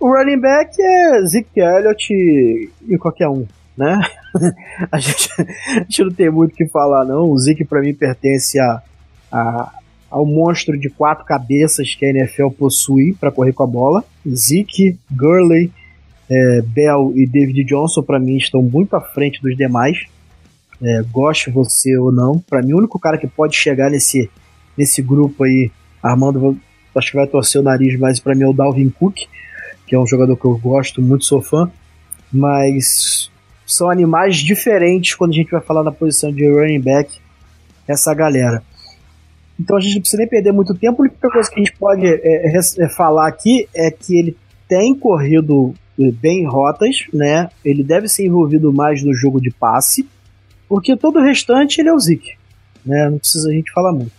o running back é Zeke Elliott e, qualquer um, né? a, gente, a gente não tem muito o que falar, não. O Zeke, para mim, pertence a, a, ao monstro de quatro cabeças que a NFL possui para correr com a bola. Zeke, Gurley, é, Bell e David Johnson, para mim, estão muito à frente dos demais. É, goste você ou não, para mim, o único cara que pode chegar nesse, nesse grupo aí, Armando acho que vai torcer o nariz mais para mim é o Dalvin Cook, que é um jogador que eu gosto muito, sou fã, mas são animais diferentes quando a gente vai falar na posição de running back, essa galera. Então a gente não precisa nem perder muito tempo, a única coisa que a gente pode é, é, é falar aqui é que ele tem corrido bem rotas, né? Ele deve ser envolvido mais no jogo de passe, porque todo o restante ele é o Zeke, né? Não precisa a gente falar muito.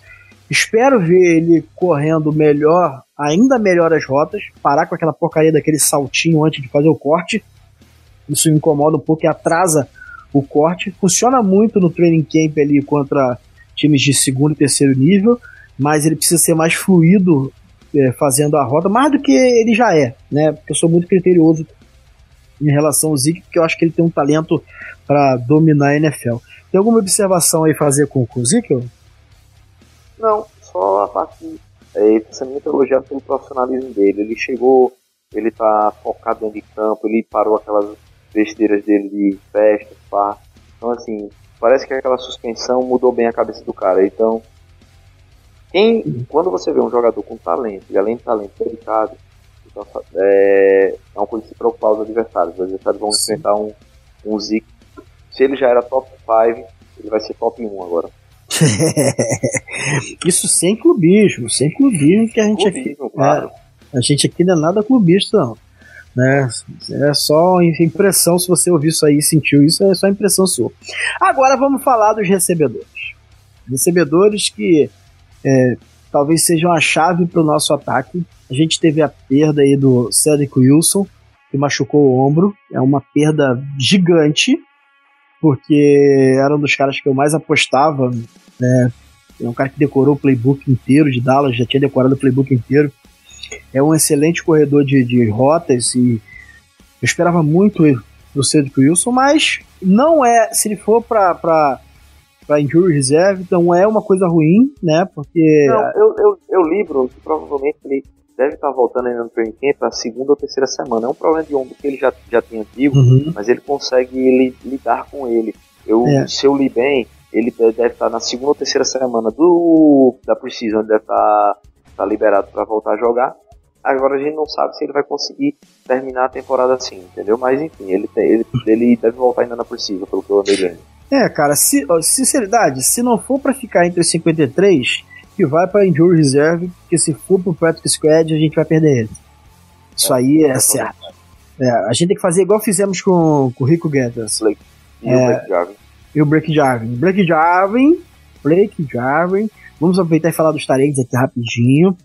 Espero ver ele correndo melhor, ainda melhor as rotas, parar com aquela porcaria daquele saltinho antes de fazer o corte. Isso me incomoda um pouco e atrasa o corte. Funciona muito no training camp ali contra times de segundo e terceiro nível, mas ele precisa ser mais fluido é, fazendo a rota, mais do que ele já é, né? Porque eu sou muito criterioso em relação ao Zeke, porque eu acho que ele tem um talento para dominar a NFL. Tem alguma observação aí fazer com, o Zeke? Não, só a parte. É, ele está sendo muito elogiado pelo profissionalismo dele. Ele chegou, ele está focado dentro de campo, ele parou aquelas besteiras dele de festa, pá. Então, assim, parece que aquela suspensão mudou bem a cabeça do cara. Então, quem, quando você vê um jogador com talento, e além de talento dedicado, então, é, é uma coisa de se preocupar os adversários. Os adversários vão Sim. enfrentar um, um Zeke. Se ele já era top 5, ele vai ser top 1 agora. Isso sem clubismo, sem clubismo que a gente clubismo, aqui. Claro. É, a gente aqui não é nada clubista, não. Né? É só impressão, se você ouviu isso aí e sentiu isso, é só impressão sua. Agora vamos falar dos recebedores. Recebedores que é, talvez sejam a chave para o nosso ataque. A gente teve a perda aí do Cedric Wilson, que machucou o ombro. É uma perda gigante, porque era um dos caras que eu mais apostava. Né? É um cara que decorou o playbook inteiro de Dallas, já tinha decorado o playbook inteiro. É um excelente corredor de, de rotas e eu esperava muito do Cedric Wilson, mas não é, se ele for para para injury reserve, então é uma coisa ruim, né? Porque. Não, eu, eu, eu li, Bruno, que provavelmente ele deve estar voltando ainda no training camp para a segunda ou terceira semana. É um problema de ombro que ele já, já tinha antigo, uhum. mas ele consegue li, lidar com ele. Eu, é. Se eu li bem, ele deve estar na segunda ou terceira semana do da Precision, deve estar, estar liberado para voltar a jogar. Agora a gente não sabe se ele vai conseguir terminar a temporada assim, entendeu? Mas enfim, ele, ele, ele deve voltar ainda na Precision, pelo que eu andei vendo. É, cara, se, sinceridade, se não for para ficar entre os 53, que vai para Injury Reserve, porque se for pro Practice Squad, a gente vai perder ele. Isso é, aí é, é certo. É, a gente tem que fazer igual fizemos com, com o Rico Gathers. E é, o Blake Jarvin. E o Blake Jarvin. Blake Jarvin, Blake Jarvin. Vamos aproveitar e falar dos talentos aqui rapidinho.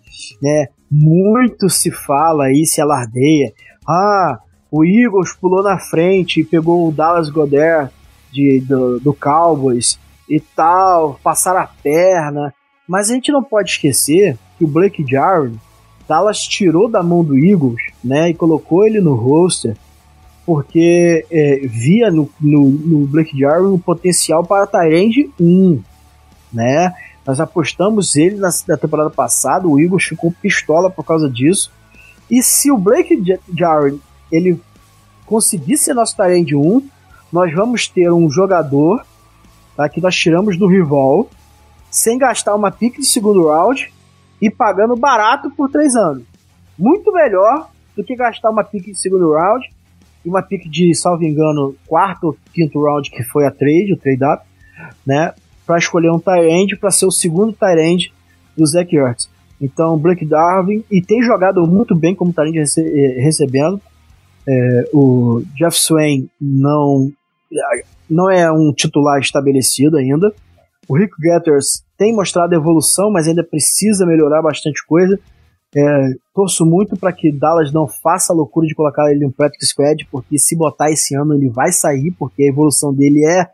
Né? Muito se fala aí, se alardeia. Ah, o Eagles pulou na frente e pegou o Dallas Goddard de, do, do Cowboys e tal, passaram a perna. Mas a gente não pode esquecer que o Blake Jarwin, Dallas tirou da mão do Eagles, né, e colocou ele no roster, porque é, via no, no, no, Blake Jarwin o potencial para Tyrande 1, né? Nós apostamos ele na, na, temporada passada, o Eagles ficou pistola por causa disso. E se o Blake Jarwin ele conseguir ser nosso Tyrande 1, nós vamos ter um jogador tá, que nós tiramos do rival sem gastar uma pique de segundo round e pagando barato por três anos. Muito melhor do que gastar uma pique de segundo round e uma pique de, salvo engano, quarto ou quinto round, que foi a trade, o trade up, né? Para escolher um tight para ser o segundo tight do Zach Ertz. Então, Blake Darwin, e tem jogado muito bem como tight rece eh, recebendo. É, o Jeff Swain não, não é um titular estabelecido ainda. O Rick Getters tem mostrado evolução, mas ainda precisa melhorar bastante coisa. É, torço muito para que Dallas não faça a loucura de colocar ele no Practice Squad, porque se botar esse ano ele vai sair, porque a evolução dele é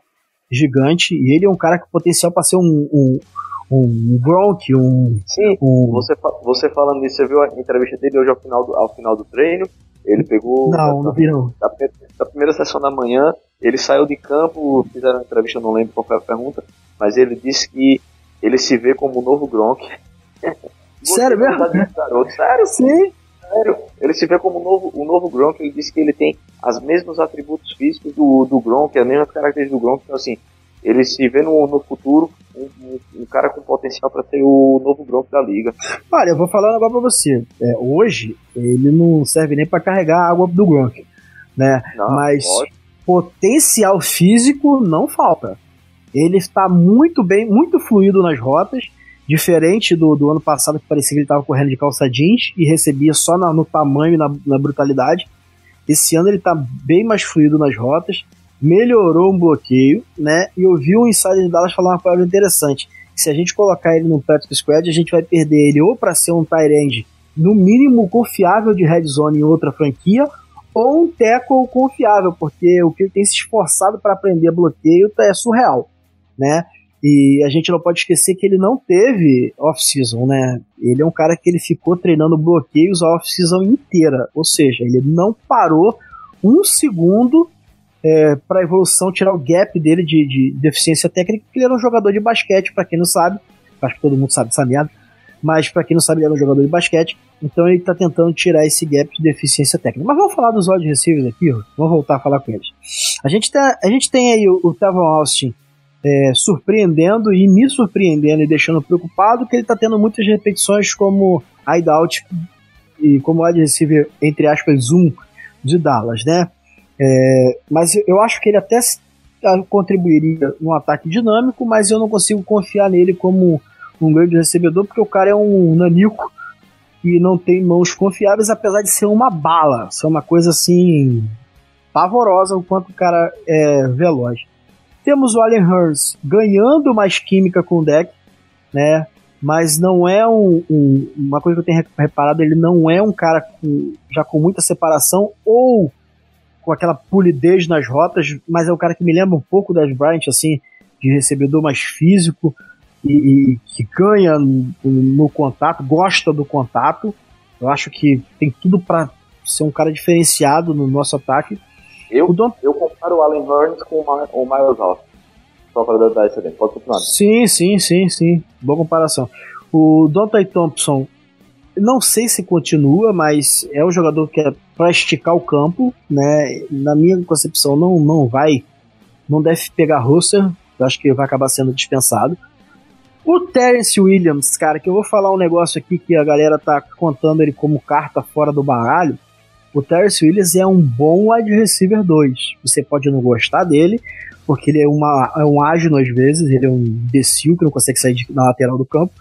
gigante e ele é um cara com potencial para ser um, um, um Gronk, um. Sim, um... Você, você falando nisso, você viu a entrevista dele hoje ao final do, ao final do treino? Ele pegou. Não, não vi não. Da, da, primeira sessão da manhã, ele saiu de campo, fizeram uma entrevista, não lembro qual foi a pergunta, mas ele disse que ele se vê como o novo Gronk. Sério mesmo? Garoto. Sério? Sim. Sério. Ele se vê como o novo, o novo Gronk, ele disse que ele tem os mesmos atributos físicos do, do Gronk, as mesmas características do Gronk, então assim, ele se vê no, no futuro um, um, um cara com potencial para ser o novo Gronk da liga. Olha, eu vou falar um negócio pra você. É, hoje, ele não serve nem para carregar a água do Gronk, né? Não, Mas pode. potencial físico não falta. Ele está muito bem, muito fluido nas rotas, diferente do, do ano passado que parecia que ele estava correndo de calça jeans e recebia só na, no tamanho e na, na brutalidade. Esse ano ele está bem mais fluido nas rotas melhorou um bloqueio, né? E eu vi um insider de Dallas falar uma palavra interessante. se a gente colocar ele no practice squad, a gente vai perder ele ou para ser um tight end no mínimo confiável de red zone em outra franquia, ou um tackle confiável, porque o que ele tem se esforçado para aprender bloqueio é surreal, né? E a gente não pode esquecer que ele não teve off-season, né? Ele é um cara que ele ficou treinando bloqueios a off-season inteira, ou seja, ele não parou um segundo é, para a evolução, tirar o gap dele de, de, deficiência técnica, porque ele era um jogador de basquete, para quem não sabe, acho que todo mundo sabe dessa merda. Mas para quem não sabe, ele era um jogador de basquete, então ele tá tentando tirar esse gap de deficiência técnica. Mas vamos falar dos wide receivers aqui, vamos voltar a falar com eles. A gente, tá, a gente tem aí o, o Tavon Austin é, surpreendendo e me surpreendendo e deixando preocupado que ele tá tendo muitas repetições como hideout e como wide receiver, entre aspas, zoom de Dallas, né? É, mas eu acho que ele até contribuiria num ataque dinâmico, mas eu não consigo confiar nele como um grande recebedor, porque o cara é um nanico e não tem mãos confiáveis, apesar de ser uma bala, ser uma coisa assim pavorosa o quanto o cara é veloz. Temos o Allen Hurst ganhando mais química com o deck, né? Mas não é um, um, uma coisa que eu tenho reparado, ele não é um cara com, já com muita separação ou com aquela polidez nas rotas, mas é um cara que me lembra um pouco das Bryant, assim, de recebedor mais físico e, e que ganha no, no, contato, gosta do contato. Eu acho que tem tudo para ser um cara diferenciado no nosso ataque. Eu, Don... eu comparo o Allen Burns com o Miles Austin. Só para dar esse Pode continuar. Sim, sim, sim, sim. Boa comparação. O Dante Thompson não sei se continua, mas é um jogador que é para esticar o campo, né? Na minha concepção, não, não vai, não deve pegar roster, eu acho que vai acabar sendo dispensado. O Terence Williams, cara, que eu vou falar um negócio aqui que a galera tá contando ele como carta fora do baralho. O Terence Williams é um bom wide receiver 2. Você pode não gostar dele, porque ele é, uma, é um ágil às vezes, ele é um imbecil que não consegue sair de, na lateral do campo.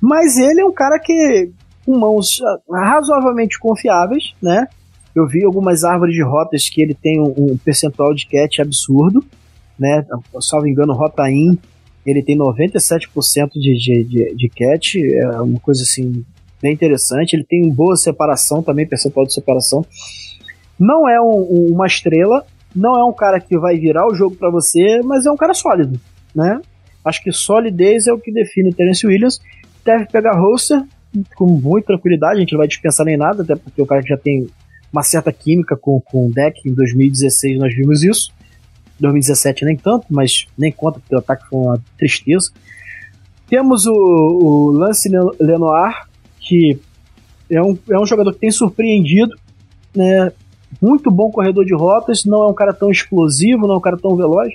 Mas ele é um cara que com mãos ah, razoavelmente confiáveis, né? Eu vi algumas árvores de rotas que ele tem um, um percentual de catch absurdo, né? Salvo engano, rota in, ele tem 97% de, de, de, de catch, é uma coisa assim bem interessante. Ele tem boa separação também, percentual de separação. Não é um, uma estrela, não é um cara que vai virar o jogo para você, mas é um cara sólido, né? Acho que solidez é o que define o Terence Williams. Deve pegar roster, com muita tranquilidade, a gente não vai dispensar nem nada, até porque o cara já tem uma certa química com, com o deck, em 2016 nós vimos isso, 2017 nem tanto, mas nem conta porque o ataque foi uma tristeza. Temos o, o Lance Lenoir, que é um, é um jogador que tem surpreendido, né? muito bom corredor de rotas, não é um cara tão explosivo, não é um cara tão veloz,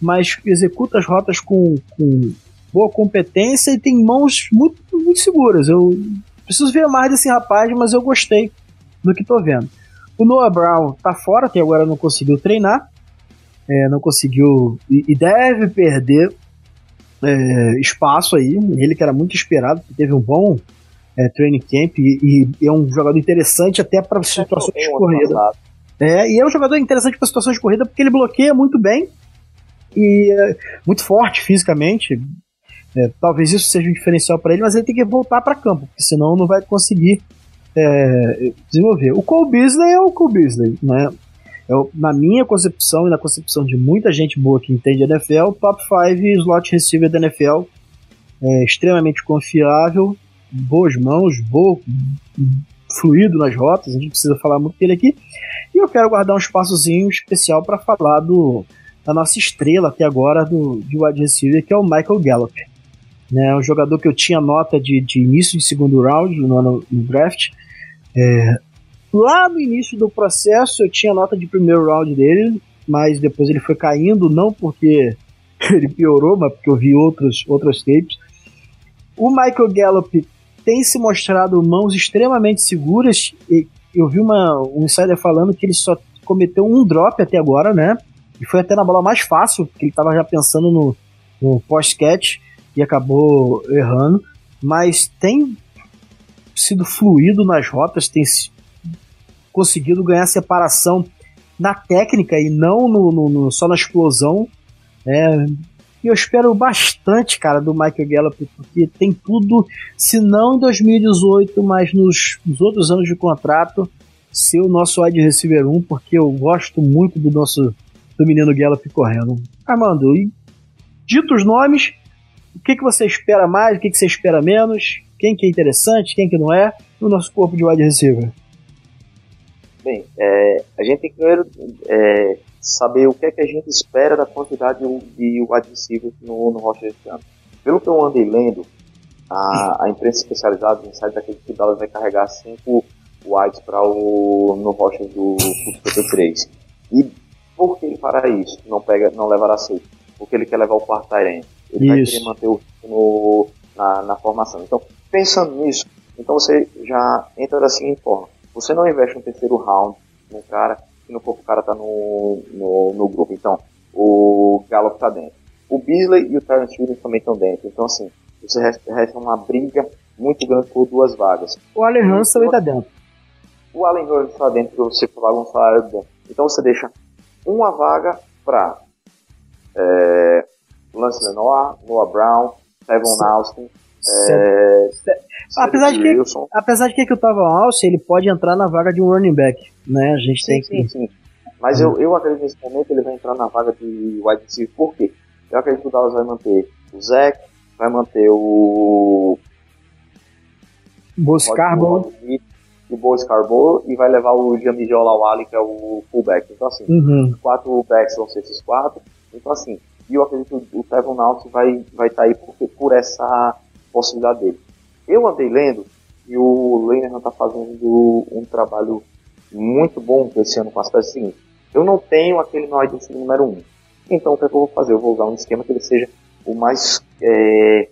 mas executa as rotas com, com boa competência e tem mãos muito, muito seguras. Eu preciso ver mais desse rapaz, mas eu gostei do que tô vendo. O Noah Brown tá fora, até agora não conseguiu treinar, é, não conseguiu e, e deve perder é, espaço aí. Ele que era muito esperado, teve um bom é, training camp e, e, é um jogador interessante até para situações de corrida. É, e é um jogador interessante para situações de corrida porque ele bloqueia muito bem e é muito forte fisicamente. É, talvez isso seja um diferencial para ele, mas ele tem que voltar para campo, porque senão não vai conseguir é, desenvolver. O Cole Beasley é o Cole Beasley, né? Eu, na minha concepção e na concepção de muita gente boa que entende NFL, top 5 slot receiver da NFL, é, extremamente confiável, boas mãos, bom, fluido nas rotas, a gente precisa falar muito dele aqui. E eu quero guardar um espaçozinho especial para falar do, da nossa estrela até agora do, de wide receiver, que é o Michael Gallup né, um jogador que eu tinha nota de, de início de segundo round no, no, no draft. É, lá no início do processo eu tinha nota de primeiro round dele, mas depois ele foi caindo, não porque ele piorou, mas porque eu vi outros, outros tapes. O Michael Gallup tem se mostrado mãos extremamente seguras. E eu vi uma, um insider falando que ele só cometeu um drop até agora, né? E foi até na bola mais fácil, porque ele estava já pensando no, no post-catch e acabou errando, mas tem sido fluido nas rotas, tem conseguido ganhar separação na técnica e não no, no, no só na explosão. É, e eu espero bastante, cara, do Michael Gallup, porque tem tudo, se não em 2018, mas nos, nos outros anos de contrato, ser o nosso wide receiver 1, porque eu gosto muito do nosso do menino Gallup correndo. Armando, e dito os nomes, o que, que você espera mais, o que, que você espera menos, quem que é interessante, quem que não é, no nosso corpo de wide receiver? Bem, é, a gente tem que primeiro é, saber o que é que a gente espera da quantidade de wide receivers no, no roster desse ano. Pelo que eu andei lendo, a, a imprensa especializada, o insight daquele que Dallas vai carregar cinco Whites para o no rocha do 53. E por que ele fará isso? Não pega, não levará seis. Porque ele quer levar o quarto Tyrene. Ele isso. vai querer manter o no, na, na formação. Então, pensando nisso, então você já entra da seguinte forma. Você não investe um terceiro round num cara se não for o cara tá no, no, no, grupo. Então, o Gallup tá dentro. O Beasley e o Terence Williams também estão dentro. Então, assim, você resta, resta, uma briga muito grande por duas vagas. O Allen Hurst também tá dentro. O Allen Hurst tá dentro, você paga um salário dentro. Então, você deixa uma vaga para é, Lance Lenoir, Noah Brown, Evan Austin, é, apesar, de que, apesar de que, que o Tavon Austin ele pode entrar na vaga de um running back, né? A gente sim, tem que. Sim, sim. Mas eu, eu acredito que nesse momento ele vai entrar na vaga de wide receiver. Por quê? Eu acredito que o Dallas vai manter o Zach, vai manter o. Bo Scarborough. O Bo Scarborough e vai levar o Jamie Olawale, que é o fullback. Então, assim, uhum. quatro backs vão ser esses quatro. Então, assim, e eu acredito que o Tevon Austin vai estar vai tá aí por, por essa possibilidade dele. Eu andei lendo e o Leiner está fazendo um trabalho muito bom esse ano com as peças seguintes. Eu não tenho aquele no wide número 1. Um. Então o que, é que, eu vou fazer? Eu vou usar um esquema que ele seja o mais é,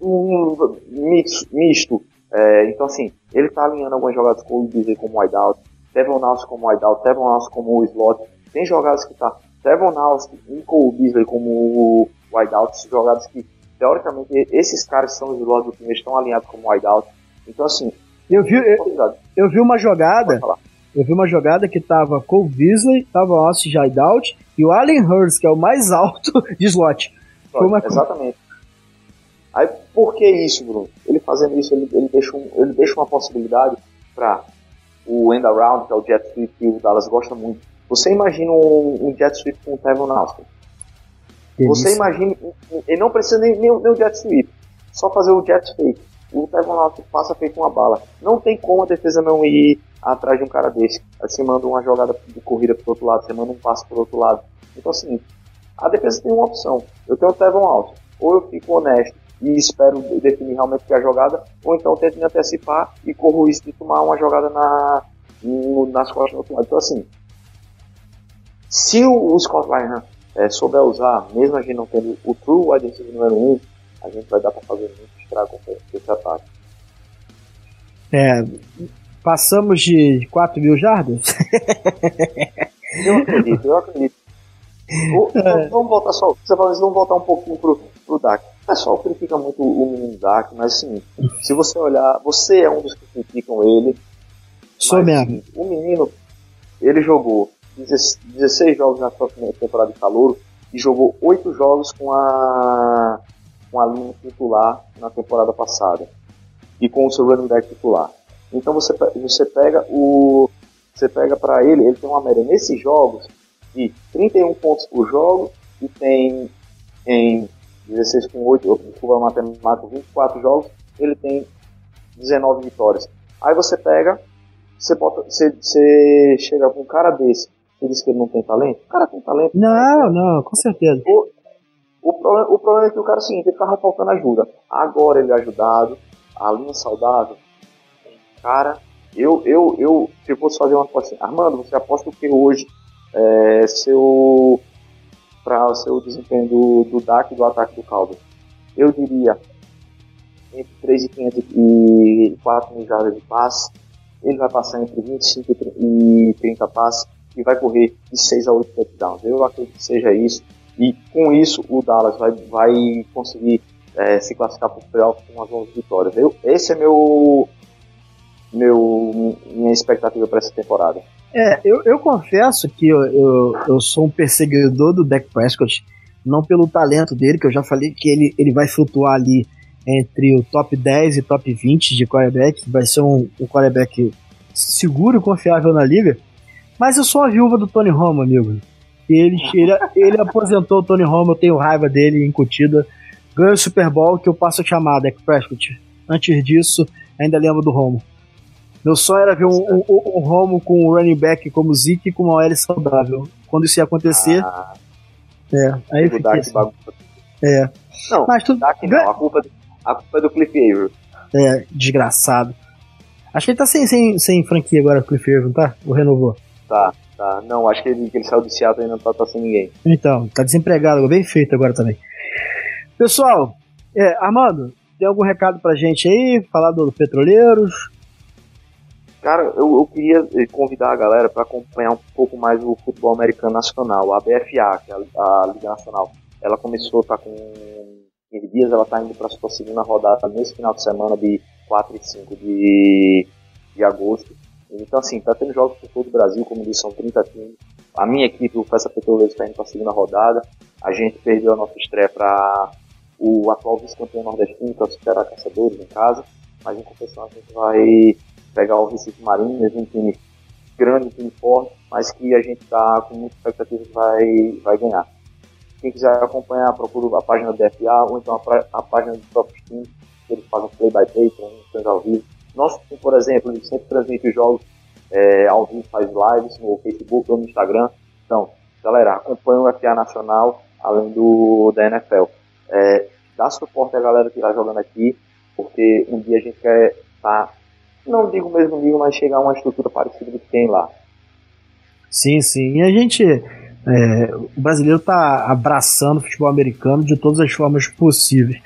um, mix, misto. É, então assim, ele está alinhando algumas jogadas com o Disney como wideout, Devon Nelson como wideout, Devon Nelson como slot. Tem jogadas que tá Devon Nelson e Cole Beasley como wideout, jogadas que teoricamente esses caras que são os slot do time estão alinhados como wideout. Então assim, eu vi, eu, eu vi uma jogada. Eu vi uma jogada que tava Cole Beasley, tava Austin Jaidout e o Allen Hurst, que é o mais alto de slot. Foi uma... Exatamente. Aí por que isso, Bruno? Ele fazendo isso, ele, ele, deixa, um, ele deixa uma possibilidade para o end around, que é o jet sweep que o Dallas gosta muito. Você imagina um, um jet sweep com o Tevon Austin. Você imagina, ele não precisa nem, nem, nem o jet sweep, só fazer o jet fake o Tevon passa feito uma bala. Não tem como a defesa não ir atrás de um cara desse. Aí você manda uma jogada de corrida pro outro lado, você manda um passo pro outro lado. Então assim, a defesa tem uma opção. Eu tenho o Tevon alto. Ou eu fico honesto e espero definir realmente que é a jogada, ou então tento me antecipar e corro o risco de tomar uma jogada na, no, nas costas do outro lado. Então assim, se o, o Scott Ryan é, souber usar, mesmo a gente não tendo o true wide receiver número 1, a gente vai dar para fazer muito estrago com esse ataque. É, passamos de 4 mil jardas? eu acredito, eu acredito. O, é. Vamos voltar só, você fala, vamos voltar um pouquinho pro, pro Dak. O pessoal critica muito o menino Dak, mas assim, se você olhar, você é um dos que criticam ele. Sou mesmo. O menino, ele jogou 16 jogos na sua primeira temporada de calor e jogou 8 jogos com a com a linha titular na temporada passada e com o seu running back titular. Então você, você pega o você pega para ele, ele tem uma média nesses jogos de 31 pontos por jogo e tem em 16 com 8, desculpa matemática, 24 jogos, ele tem 19 vitórias. Aí você pega, você, bota, você, você chega com um cara desse, você diz que ele não tem talento? O cara tem talento. Não, não, com certeza. O, o problema, o problema é que o cara é o seguinte, ele ficava faltando ajuda. Agora ele é ajudado, a linha saudável. Cara, eu, eu, eu, se eu fosse fazer uma aposta assim, Armando, você aposta o que hoje é, seu para o seu desempenho do, do DAC e do ataque do Caldo? Eu diria entre 3.500 e 4 mil jardas de passe. Ele vai passar entre 25 e 30 passes e vai correr de 6 a 8 touchdowns. Eu acredito que seja isso. E com isso o Dallas vai, vai conseguir é, se classificar para o playoff com umas 11 vitórias. Eu, esse é meu, meu minha expectativa para essa temporada. É, eu, eu confesso que eu, eu, eu, sou um perseguidor do Dak Prescott, não pelo talento dele, que eu já falei que ele, ele vai flutuar ali entre o top 10 e top 20 de quarterback, vai ser um, um quarterback seguro e confiável na liga, mas eu sou a viúva do Tony Romo, amigo. Ele, ele, ele aposentou o Tony Romo, eu tenho raiva dele incutida. Ganha o Super Bowl que eu passo a chamar Dak Prescott. Antes disso, ainda lembro do Romo. Meu sonho era ver um, um, um Romo com um running back como Zeke com uma OL saudável. Quando isso ia acontecer. Ah, é, aí fiquei assim. É. Não, Mas tu... tá não. A culpa, a culpa é do Cliff Avery. É, desgraçado. Acho que ele tá sem, sem, sem franquia agora, Cliff Avery, não tá? Ou renovou? Tá, tá. Não, acho que ele, que ele saiu do Seattle e não tá, tá sem ninguém. Então, tá desempregado, bem feito agora também. Pessoal, é, Armando, tem algum recado pra gente aí? Falar do Petroleiros? Cara, eu, eu queria convidar a galera para acompanhar um pouco mais o futebol americano nacional, a BFA, que é a, a Liga Nacional. Ela começou, tá com 15 dias, ela tá indo para sua segunda rodada nesse final de semana de 4 e 5 de, de agosto. Então, assim, tá tendo jogos por todo o Brasil, como disse, são 30 times. A minha equipe, o Festa Petroleiros, está indo para a segunda rodada. A gente perdeu a nossa estreia para o atual vice-campeão nordestino, que é o Ceará Caçadores, em casa. Mas, em compensação, a gente vai pegar o Recife Marinhas, um time grande, um time forte, mas que a gente está com muita expectativa que vai, vai ganhar. Quem quiser acompanhar, procura a página do DFA ou então a, a página do Top Team, que eles fazem play-by-play, transmissões ao vivo. Nosso por exemplo, ele sempre transmite jogos é, ao vivo, faz lives no Facebook ou no Instagram. Então, galera, acompanha o FA Nacional, além do da NFL. É, dá suporte à galera que está jogando aqui, porque um dia a gente quer estar tá não digo o mesmo nível, mas chegar a uma estrutura parecida do que tem lá. Sim, sim. E a gente. É, o brasileiro está abraçando o futebol americano de todas as formas possíveis.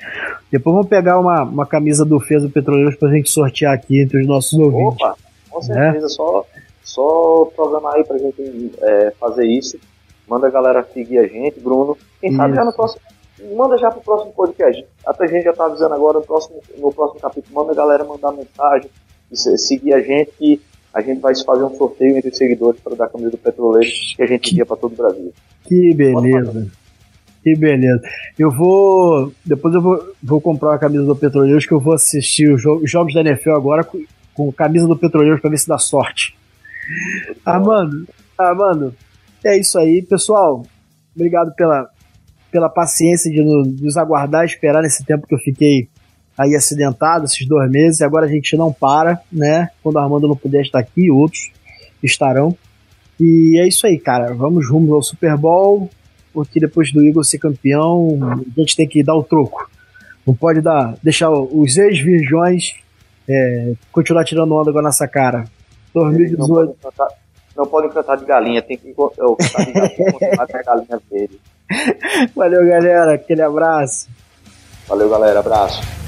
Depois vamos pegar uma, uma camisa do Feza Petroleiros para a gente sortear aqui entre os nossos ouvintes. Opa, com certeza. É? Só, só programar aí para a gente é, fazer isso. Manda a galera seguir a gente, Bruno. Quem isso. sabe já no próximo. Manda já pro próximo podcast. Até a gente já tá avisando agora no próximo, no próximo capítulo. Manda a galera mandar mensagem seguir a gente que a gente vai fazer um sorteio entre os seguidores para dar a camisa do Petroleiro que a gente envia para todo o Brasil. Que beleza. Que beleza. Eu vou. Depois eu vou, vou comprar a camisa do Petroleiros que eu vou assistir os, jo os jogos da NFL agora com, com camisa do Petroleiros para ver se dá sorte. Armando, Armando, é isso aí, pessoal. Obrigado pela, pela paciência de nos aguardar, esperar nesse tempo que eu fiquei aí acidentado esses dois meses, e agora a gente não para, né? Quando o Armando não puder estar aqui, outros estarão. E é isso aí, cara. Vamos rumo ao Super Bowl, porque depois do Eagles ser campeão, a gente tem que dar o troco. Não pode dar, deixar os ex-virgões é, continuar tirando onda com a nossa cara. 2018. Não pode cantar de galinha, tem que cantar de galinha, com a galinha dele. Valeu, galera. Aquele abraço. Valeu, galera. Abraço.